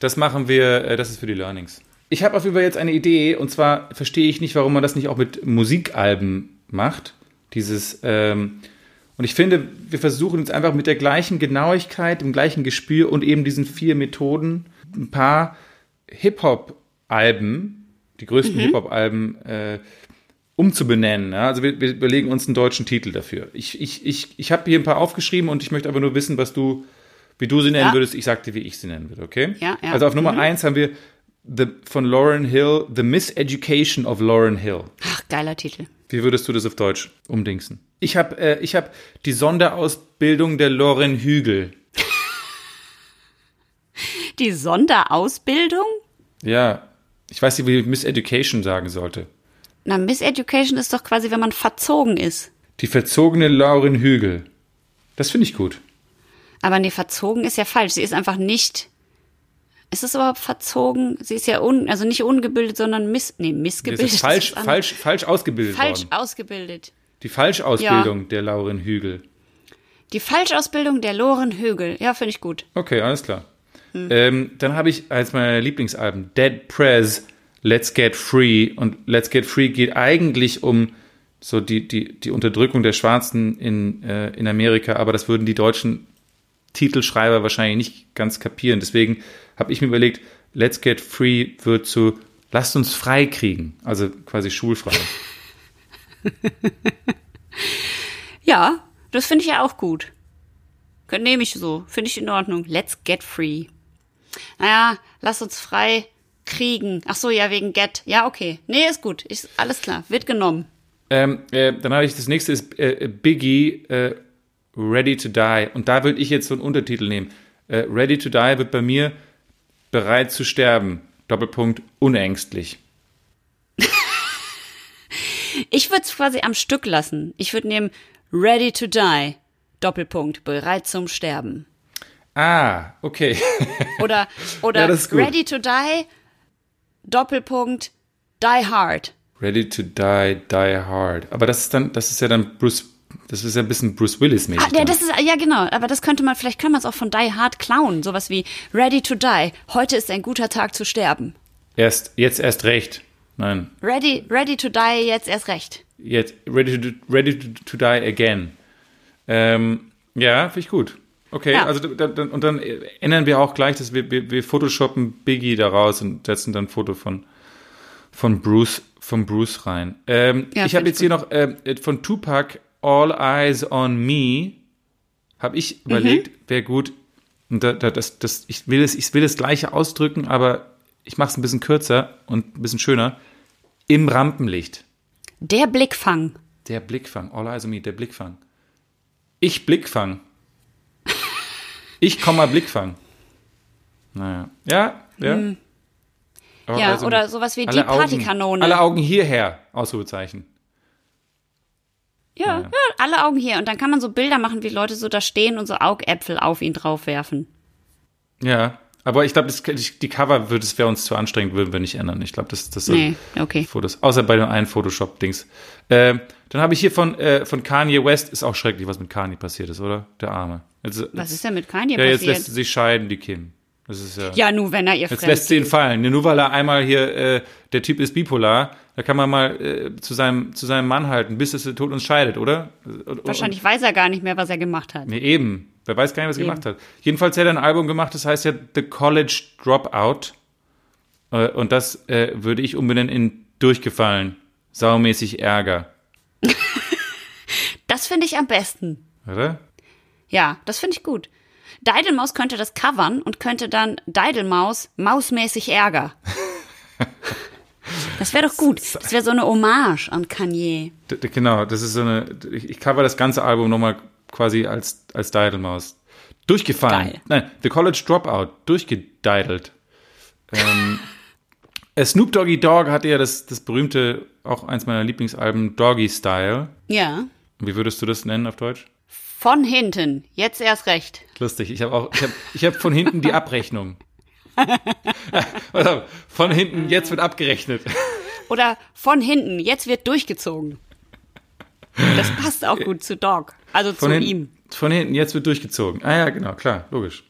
Speaker 1: Das machen wir, äh, das ist für die Learnings. Ich habe auf jeden Fall jetzt eine Idee und zwar verstehe ich nicht, warum man das nicht auch mit Musikalben macht. Dieses, ähm, und ich finde, wir versuchen jetzt einfach mit der gleichen Genauigkeit, dem gleichen Gespür und eben diesen vier Methoden ein paar Hip-Hop-Alben, die größten Hip-Hop-Alben, äh, umzubenennen. Ja? Also wir, wir überlegen uns einen deutschen Titel dafür. Ich, ich, ich, ich habe hier ein paar aufgeschrieben und ich möchte aber nur wissen, was du, wie du sie nennen
Speaker 2: Ja.
Speaker 1: würdest. Ich sag dir, wie ich sie nennen würde, okay?
Speaker 2: Ja, ja.
Speaker 1: Also auf Nummer eins haben wir the, von Lauren Hill, The Miseducation of Lauren Hill.
Speaker 2: Ach, geiler Titel.
Speaker 1: Wie würdest du das auf Deutsch umdingsen? Ich habe äh, ich hab die Sonderausbildung der Lauren Hügel.
Speaker 2: Die Sonderausbildung?
Speaker 1: Ja, ich weiß nicht, wie ich Miseducation sagen sollte.
Speaker 2: Na, Miseducation ist doch quasi, wenn man verzogen ist.
Speaker 1: Die verzogene Lauren Hügel. Das finde ich gut.
Speaker 2: Aber nee, verzogen ist ja falsch. Sie ist einfach nicht. Ist es überhaupt verzogen? Sie ist ja un, also nicht ungebildet, sondern miss, nee, missgebildet.
Speaker 1: ist falsch, falsch, falsch ausgebildet
Speaker 2: falsch
Speaker 1: worden.
Speaker 2: ausgebildet.
Speaker 1: Die Falschausbildung der Lauren Hügel.
Speaker 2: Die Falschausbildung der Loren Hügel. Ja, finde ich gut.
Speaker 1: Okay, alles klar. Ähm, dann habe ich als meine Lieblingsalben Dead Prez, Let's Get Free. Und Let's Get Free geht eigentlich um so die, die, die Unterdrückung der Schwarzen in, äh, in Amerika, aber das würden die deutschen Titelschreiber wahrscheinlich nicht ganz kapieren. Deswegen habe ich mir überlegt, Let's Get Free wird zu Lasst uns frei kriegen, also quasi schulfrei.
Speaker 2: Ja, das finde ich ja auch gut. Nehme ich so. Finde ich in Ordnung. Let's get free. Naja, lass uns frei kriegen. Ach so, ja, wegen get. Ja, okay. Nee, ist gut. Ich, alles klar. Wird genommen.
Speaker 1: Ähm, äh, dann habe ich das nächste ist äh, Biggie äh, Ready to Die und da würde ich jetzt so einen Untertitel nehmen. Äh, Ready to Die wird bei mir bereit zu sterben. Doppelpunkt unängstlich.
Speaker 2: Ich würde es quasi am Stück lassen. Ich würde nehmen ready to die. Doppelpunkt. Bereit zum Sterben.
Speaker 1: Ah, okay.
Speaker 2: Oder, oder
Speaker 1: Ja,
Speaker 2: ready to die. Doppelpunkt. Die hard.
Speaker 1: Ready to Die, Die Hard. Aber das ist dann, das ist ja dann Bruce, das ist ja ein bisschen Bruce Willis mäßig.
Speaker 2: Ah, ja, das ist, ja, genau. Aber das könnte man, vielleicht kann man es auch von Die Hard klauen. Sowas wie Ready to Die. Heute ist ein guter Tag zu sterben.
Speaker 1: erst jetzt erst recht. Nein,
Speaker 2: Ready, ready to die, jetzt erst recht.
Speaker 1: jetzt ready to, ready to, to die again. Ähm, ja, finde ich gut. Okay,
Speaker 2: Ja.
Speaker 1: also da, da, und dann ändern wir auch gleich, dass wir, wir, wir photoshoppen Biggie daraus und setzen dann ein Foto von von Bruce von Bruce rein. Ähm,
Speaker 2: Ja,
Speaker 1: ich habe jetzt hier noch äh, von Tupac All Eyes on Me. Habe ich
Speaker 2: Mhm.
Speaker 1: überlegt, wäre gut Und da, da, das, das, ich, will es, ich will das Gleiche ausdrücken, aber ich mache es ein bisschen kürzer und ein bisschen schöner. Im Rampenlicht.
Speaker 2: Der Blickfang.
Speaker 1: Der Blickfang. All eyes on me, der Blickfang. Ich Blickfang. Ich, Komma, Blickfang. Naja. Ja, ja.
Speaker 2: Hm. Ja,
Speaker 1: on
Speaker 2: oder sowas wie die
Speaker 1: Augen-
Speaker 2: Partykanone.
Speaker 1: Alle Augen hierher. Ausrufezeichen.
Speaker 2: Ja, ja, alle Augen hier. Und dann kann man so Bilder machen, wie Leute so da stehen und so Augäpfel auf ihn draufwerfen.
Speaker 1: Ja. Aber ich glaube, die Cover würde es wäre uns zu anstrengend, würden wir nicht ändern. Ich glaube, das, das
Speaker 2: Nee, okay.
Speaker 1: Fotos. Außer bei dem einen Photoshop-Dings. Ähm, dann habe ich hier von, äh, von Kanye West, ist auch schrecklich, was mit Kanye passiert ist, oder? Der Arme. Jetzt,
Speaker 2: Was ist denn mit Kanye
Speaker 1: Ja, jetzt
Speaker 2: passiert?
Speaker 1: lässt sie sich scheiden, die Kim. Das ist ja.
Speaker 2: ja, nur wenn er ihr
Speaker 1: Jetzt lässt sie ihn fallen. Nur weil er einmal hier, äh, der Typ ist bipolar, da kann man mal äh, zu, seinem, zu seinem Mann halten, bis es der Tod uns scheidet, oder? Und-
Speaker 2: Wahrscheinlich weiß er gar nicht mehr, was er gemacht hat.
Speaker 1: Nee, eben. Wer weiß gar nicht, was er
Speaker 2: Eben.
Speaker 1: gemacht hat. Jedenfalls hat er ein Album gemacht, das heißt ja The College Dropout. Äh, Und das äh, würde ich umbenennen in Durchgefallen. Saumäßig Ärger.
Speaker 2: Das finde ich am besten.
Speaker 1: Oder?
Speaker 2: Ja, das finde ich gut. Deidelmaus könnte das covern und könnte dann Deidelmaus mausmäßig Ärger. Das wäre doch gut. Das wäre so eine Hommage an Kanye.
Speaker 1: Genau, das ist so eine. Ich, cover das ganze Album nochmal quasi als, als Deidelmaus. Durchgefallen.
Speaker 2: Geil.
Speaker 1: Nein, The College Dropout. Durchgedeidelt. Ähm, äh, Snoop Doggy Dogg hatte ja das, das berühmte, auch eins meiner Lieblingsalben, Doggy Style.
Speaker 2: Ja.
Speaker 1: Wie würdest du das nennen auf Deutsch?
Speaker 2: Von hinten. Jetzt erst recht.
Speaker 1: Lustig. Ich habe auch, ich habe ich hab von hinten die Abrechnung. Von hinten, jetzt wird abgerechnet.
Speaker 2: Oder von hinten. Jetzt wird durchgezogen. Das passt auch gut zu Dog. Also
Speaker 1: Von
Speaker 2: zu
Speaker 1: hinten,
Speaker 2: ihm.
Speaker 1: Von hinten, jetzt wird durchgezogen. Ah ja, genau, klar, logisch.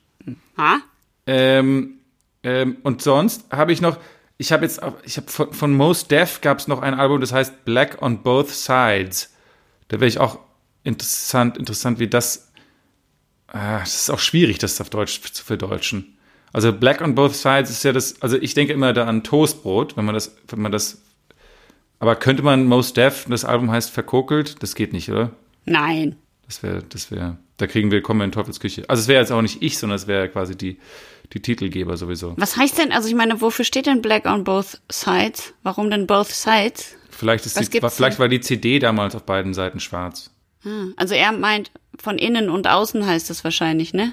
Speaker 2: Ha?
Speaker 1: Ähm, ähm, und sonst habe ich noch, ich habe jetzt, ich habe von, von Most Def gab es noch ein Album, das heißt Black on Both Sides. Da wäre ich auch interessant, interessant, wie das, ah, das ist auch schwierig, das auf Deutsch zu verdeutschen. Also Black on Both Sides ist ja das, also ich denke immer da an Toastbrot, wenn man das, wenn man das, aber könnte man Most Def, das Album heißt Verkokelt, das geht nicht, oder?
Speaker 2: Nein.
Speaker 1: Das wäre, das wäre, da kriegen wir, kommen wir in Teufelsküche. Also es wäre jetzt auch nicht ich, sondern es wäre quasi die, die Titelgeber sowieso.
Speaker 2: Was heißt denn, also ich meine, wofür steht denn Black on both sides? Warum denn both sides?
Speaker 1: Vielleicht ist
Speaker 2: Was
Speaker 1: die, vielleicht
Speaker 2: denn?
Speaker 1: war die CD damals auf beiden Seiten schwarz.
Speaker 2: Ah, Also er meint, von innen und außen heißt das wahrscheinlich, ne?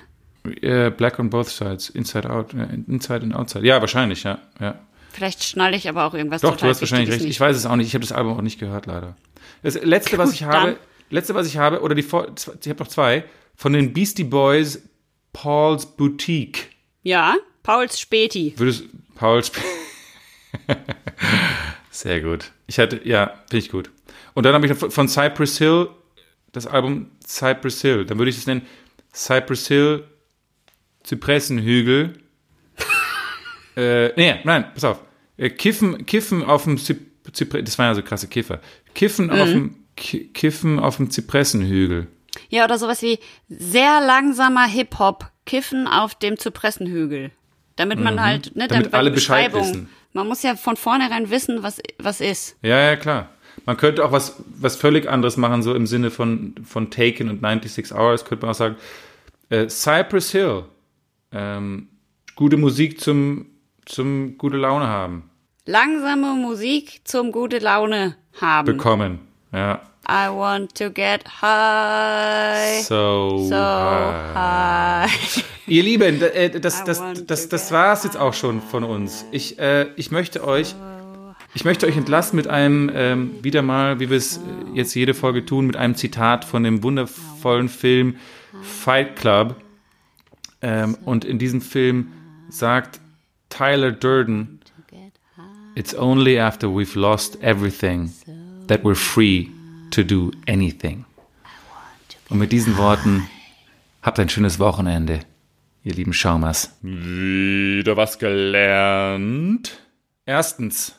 Speaker 1: Äh, Black on both sides, inside out, äh, inside and outside. Ja, wahrscheinlich, ja, ja.
Speaker 2: Vielleicht schnalle ich aber auch irgendwas
Speaker 1: Doch,
Speaker 2: total
Speaker 1: du hast wahrscheinlich recht.
Speaker 2: nicht.
Speaker 1: Ich weiß es auch nicht. Ich habe das Album auch nicht gehört, leider. Das letzte, was ich habe,
Speaker 2: dann.
Speaker 1: letzte, was ich habe, oder die, vor- ich habe noch zwei, von den Beastie Boys, Paul's Boutique.
Speaker 2: Ja, Pauls Späti.
Speaker 1: Würdest Paul's Sehr gut. Ich hatte, ja, finde ich gut. Und dann habe ich noch von Cypress Hill das Album Cypress Hill. Dann würde ich es nennen Cypress Hill Zypressenhügel. äh, nee, nein, pass auf. Äh, Kiffen, Kiffen auf dem Zyp Zypre das waren ja so krasse Kiffer. Kiffen auf dem Ki Kiffen auf dem Zypressenhügel.
Speaker 2: Ja, oder sowas wie sehr langsamer Hip-Hop, Kiffen auf dem Zypressenhügel. Damit man halt, ne,
Speaker 1: Mhm. Damit
Speaker 2: bei
Speaker 1: alle Bescheid wissen.
Speaker 2: Man muss ja von vornherein wissen, was, was ist.
Speaker 1: Ja, ja, klar. Man könnte auch was, was völlig anderes machen, so im Sinne von, von Taken und 96 Hours, könnte man auch sagen, äh, Cypress Hill. Ähm, gute Musik zum, zum gute Laune haben.
Speaker 2: Langsame Musik zum gute Laune haben.
Speaker 1: Bekommen. Ja.
Speaker 2: I want to get high.
Speaker 1: So,
Speaker 2: So
Speaker 1: high.
Speaker 2: high.
Speaker 1: Ihr Lieben, äh, das, das, das,
Speaker 2: to
Speaker 1: das
Speaker 2: get
Speaker 1: war's jetzt auch schon von uns. Ich, äh, ich möchte euch, ich möchte euch entlassen mit einem, ähm, wieder mal, wie wir es äh, jetzt jede Folge tun, mit einem Zitat von dem wundervollen Film Fight Club. Ähm, und in diesem Film sagt Tyler Durden, It's only after we've lost everything that we're free to do anything. Und mit diesen Worten habt ein schönes Wochenende, ihr lieben Schaumers. Wieder was gelernt. Erstens.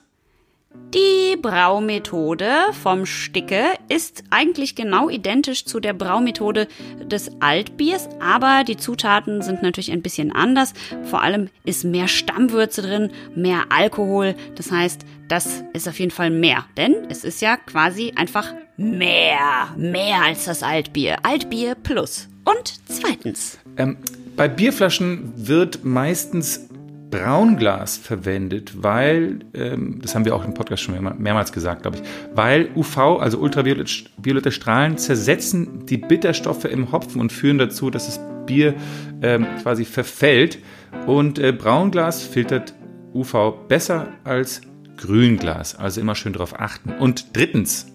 Speaker 2: Die Braumethode vom Sticke ist eigentlich genau identisch zu der Braumethode des Altbiers, aber die Zutaten sind natürlich ein bisschen anders. Vor allem ist mehr Stammwürze drin, mehr Alkohol. Das heißt, das ist auf jeden Fall mehr, denn es ist ja quasi einfach mehr, mehr als das Altbier. Altbier plus. Und zweitens.
Speaker 1: Ähm, bei Bierflaschen wird meistens Braunglas verwendet, weil, ähm, das haben wir auch im Podcast schon mehr, mehrmals gesagt, glaube ich, weil UV, also ultraviolette Strahlen, zersetzen die Bitterstoffe im Hopfen und führen dazu, dass das Bier ähm, quasi verfällt. Und äh, Braunglas filtert UV besser als Grünglas. Also immer schön darauf achten. Und drittens.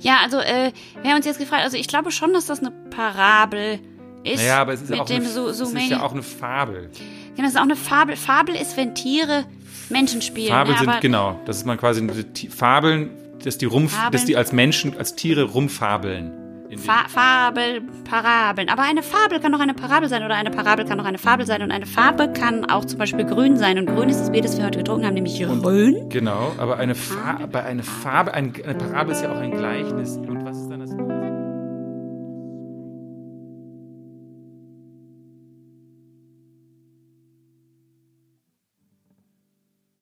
Speaker 2: Ja, also äh, wir haben uns jetzt gefragt, also ich glaube schon, dass das eine Parabel ist.
Speaker 1: Ja, aber es ist,
Speaker 2: mit
Speaker 1: auch,
Speaker 2: dem
Speaker 1: eine,
Speaker 2: so, so
Speaker 1: es ist ja auch eine Fabel.
Speaker 2: Genau, das ist auch eine Fabel. Fabel ist, wenn Tiere Menschen spielen.
Speaker 1: Fabeln
Speaker 2: ne,
Speaker 1: sind, genau, das ist man quasi, Fabeln, dass die, rum,
Speaker 2: Fabeln.
Speaker 1: dass die als Menschen, als Tiere rumfabeln.
Speaker 2: Fa Fabel, Parabeln. Aber eine Fabel kann doch eine Parabel sein oder eine Parabel kann doch eine Fabel sein. Und eine Farbe kann auch zum Beispiel grün sein. Und grün ist das Bier, das wir heute getrunken haben, nämlich grün.
Speaker 1: Genau, aber eine, Fa bei einer Farbe, ein, eine Parabel ist ja auch ein Gleichnis. Und was ist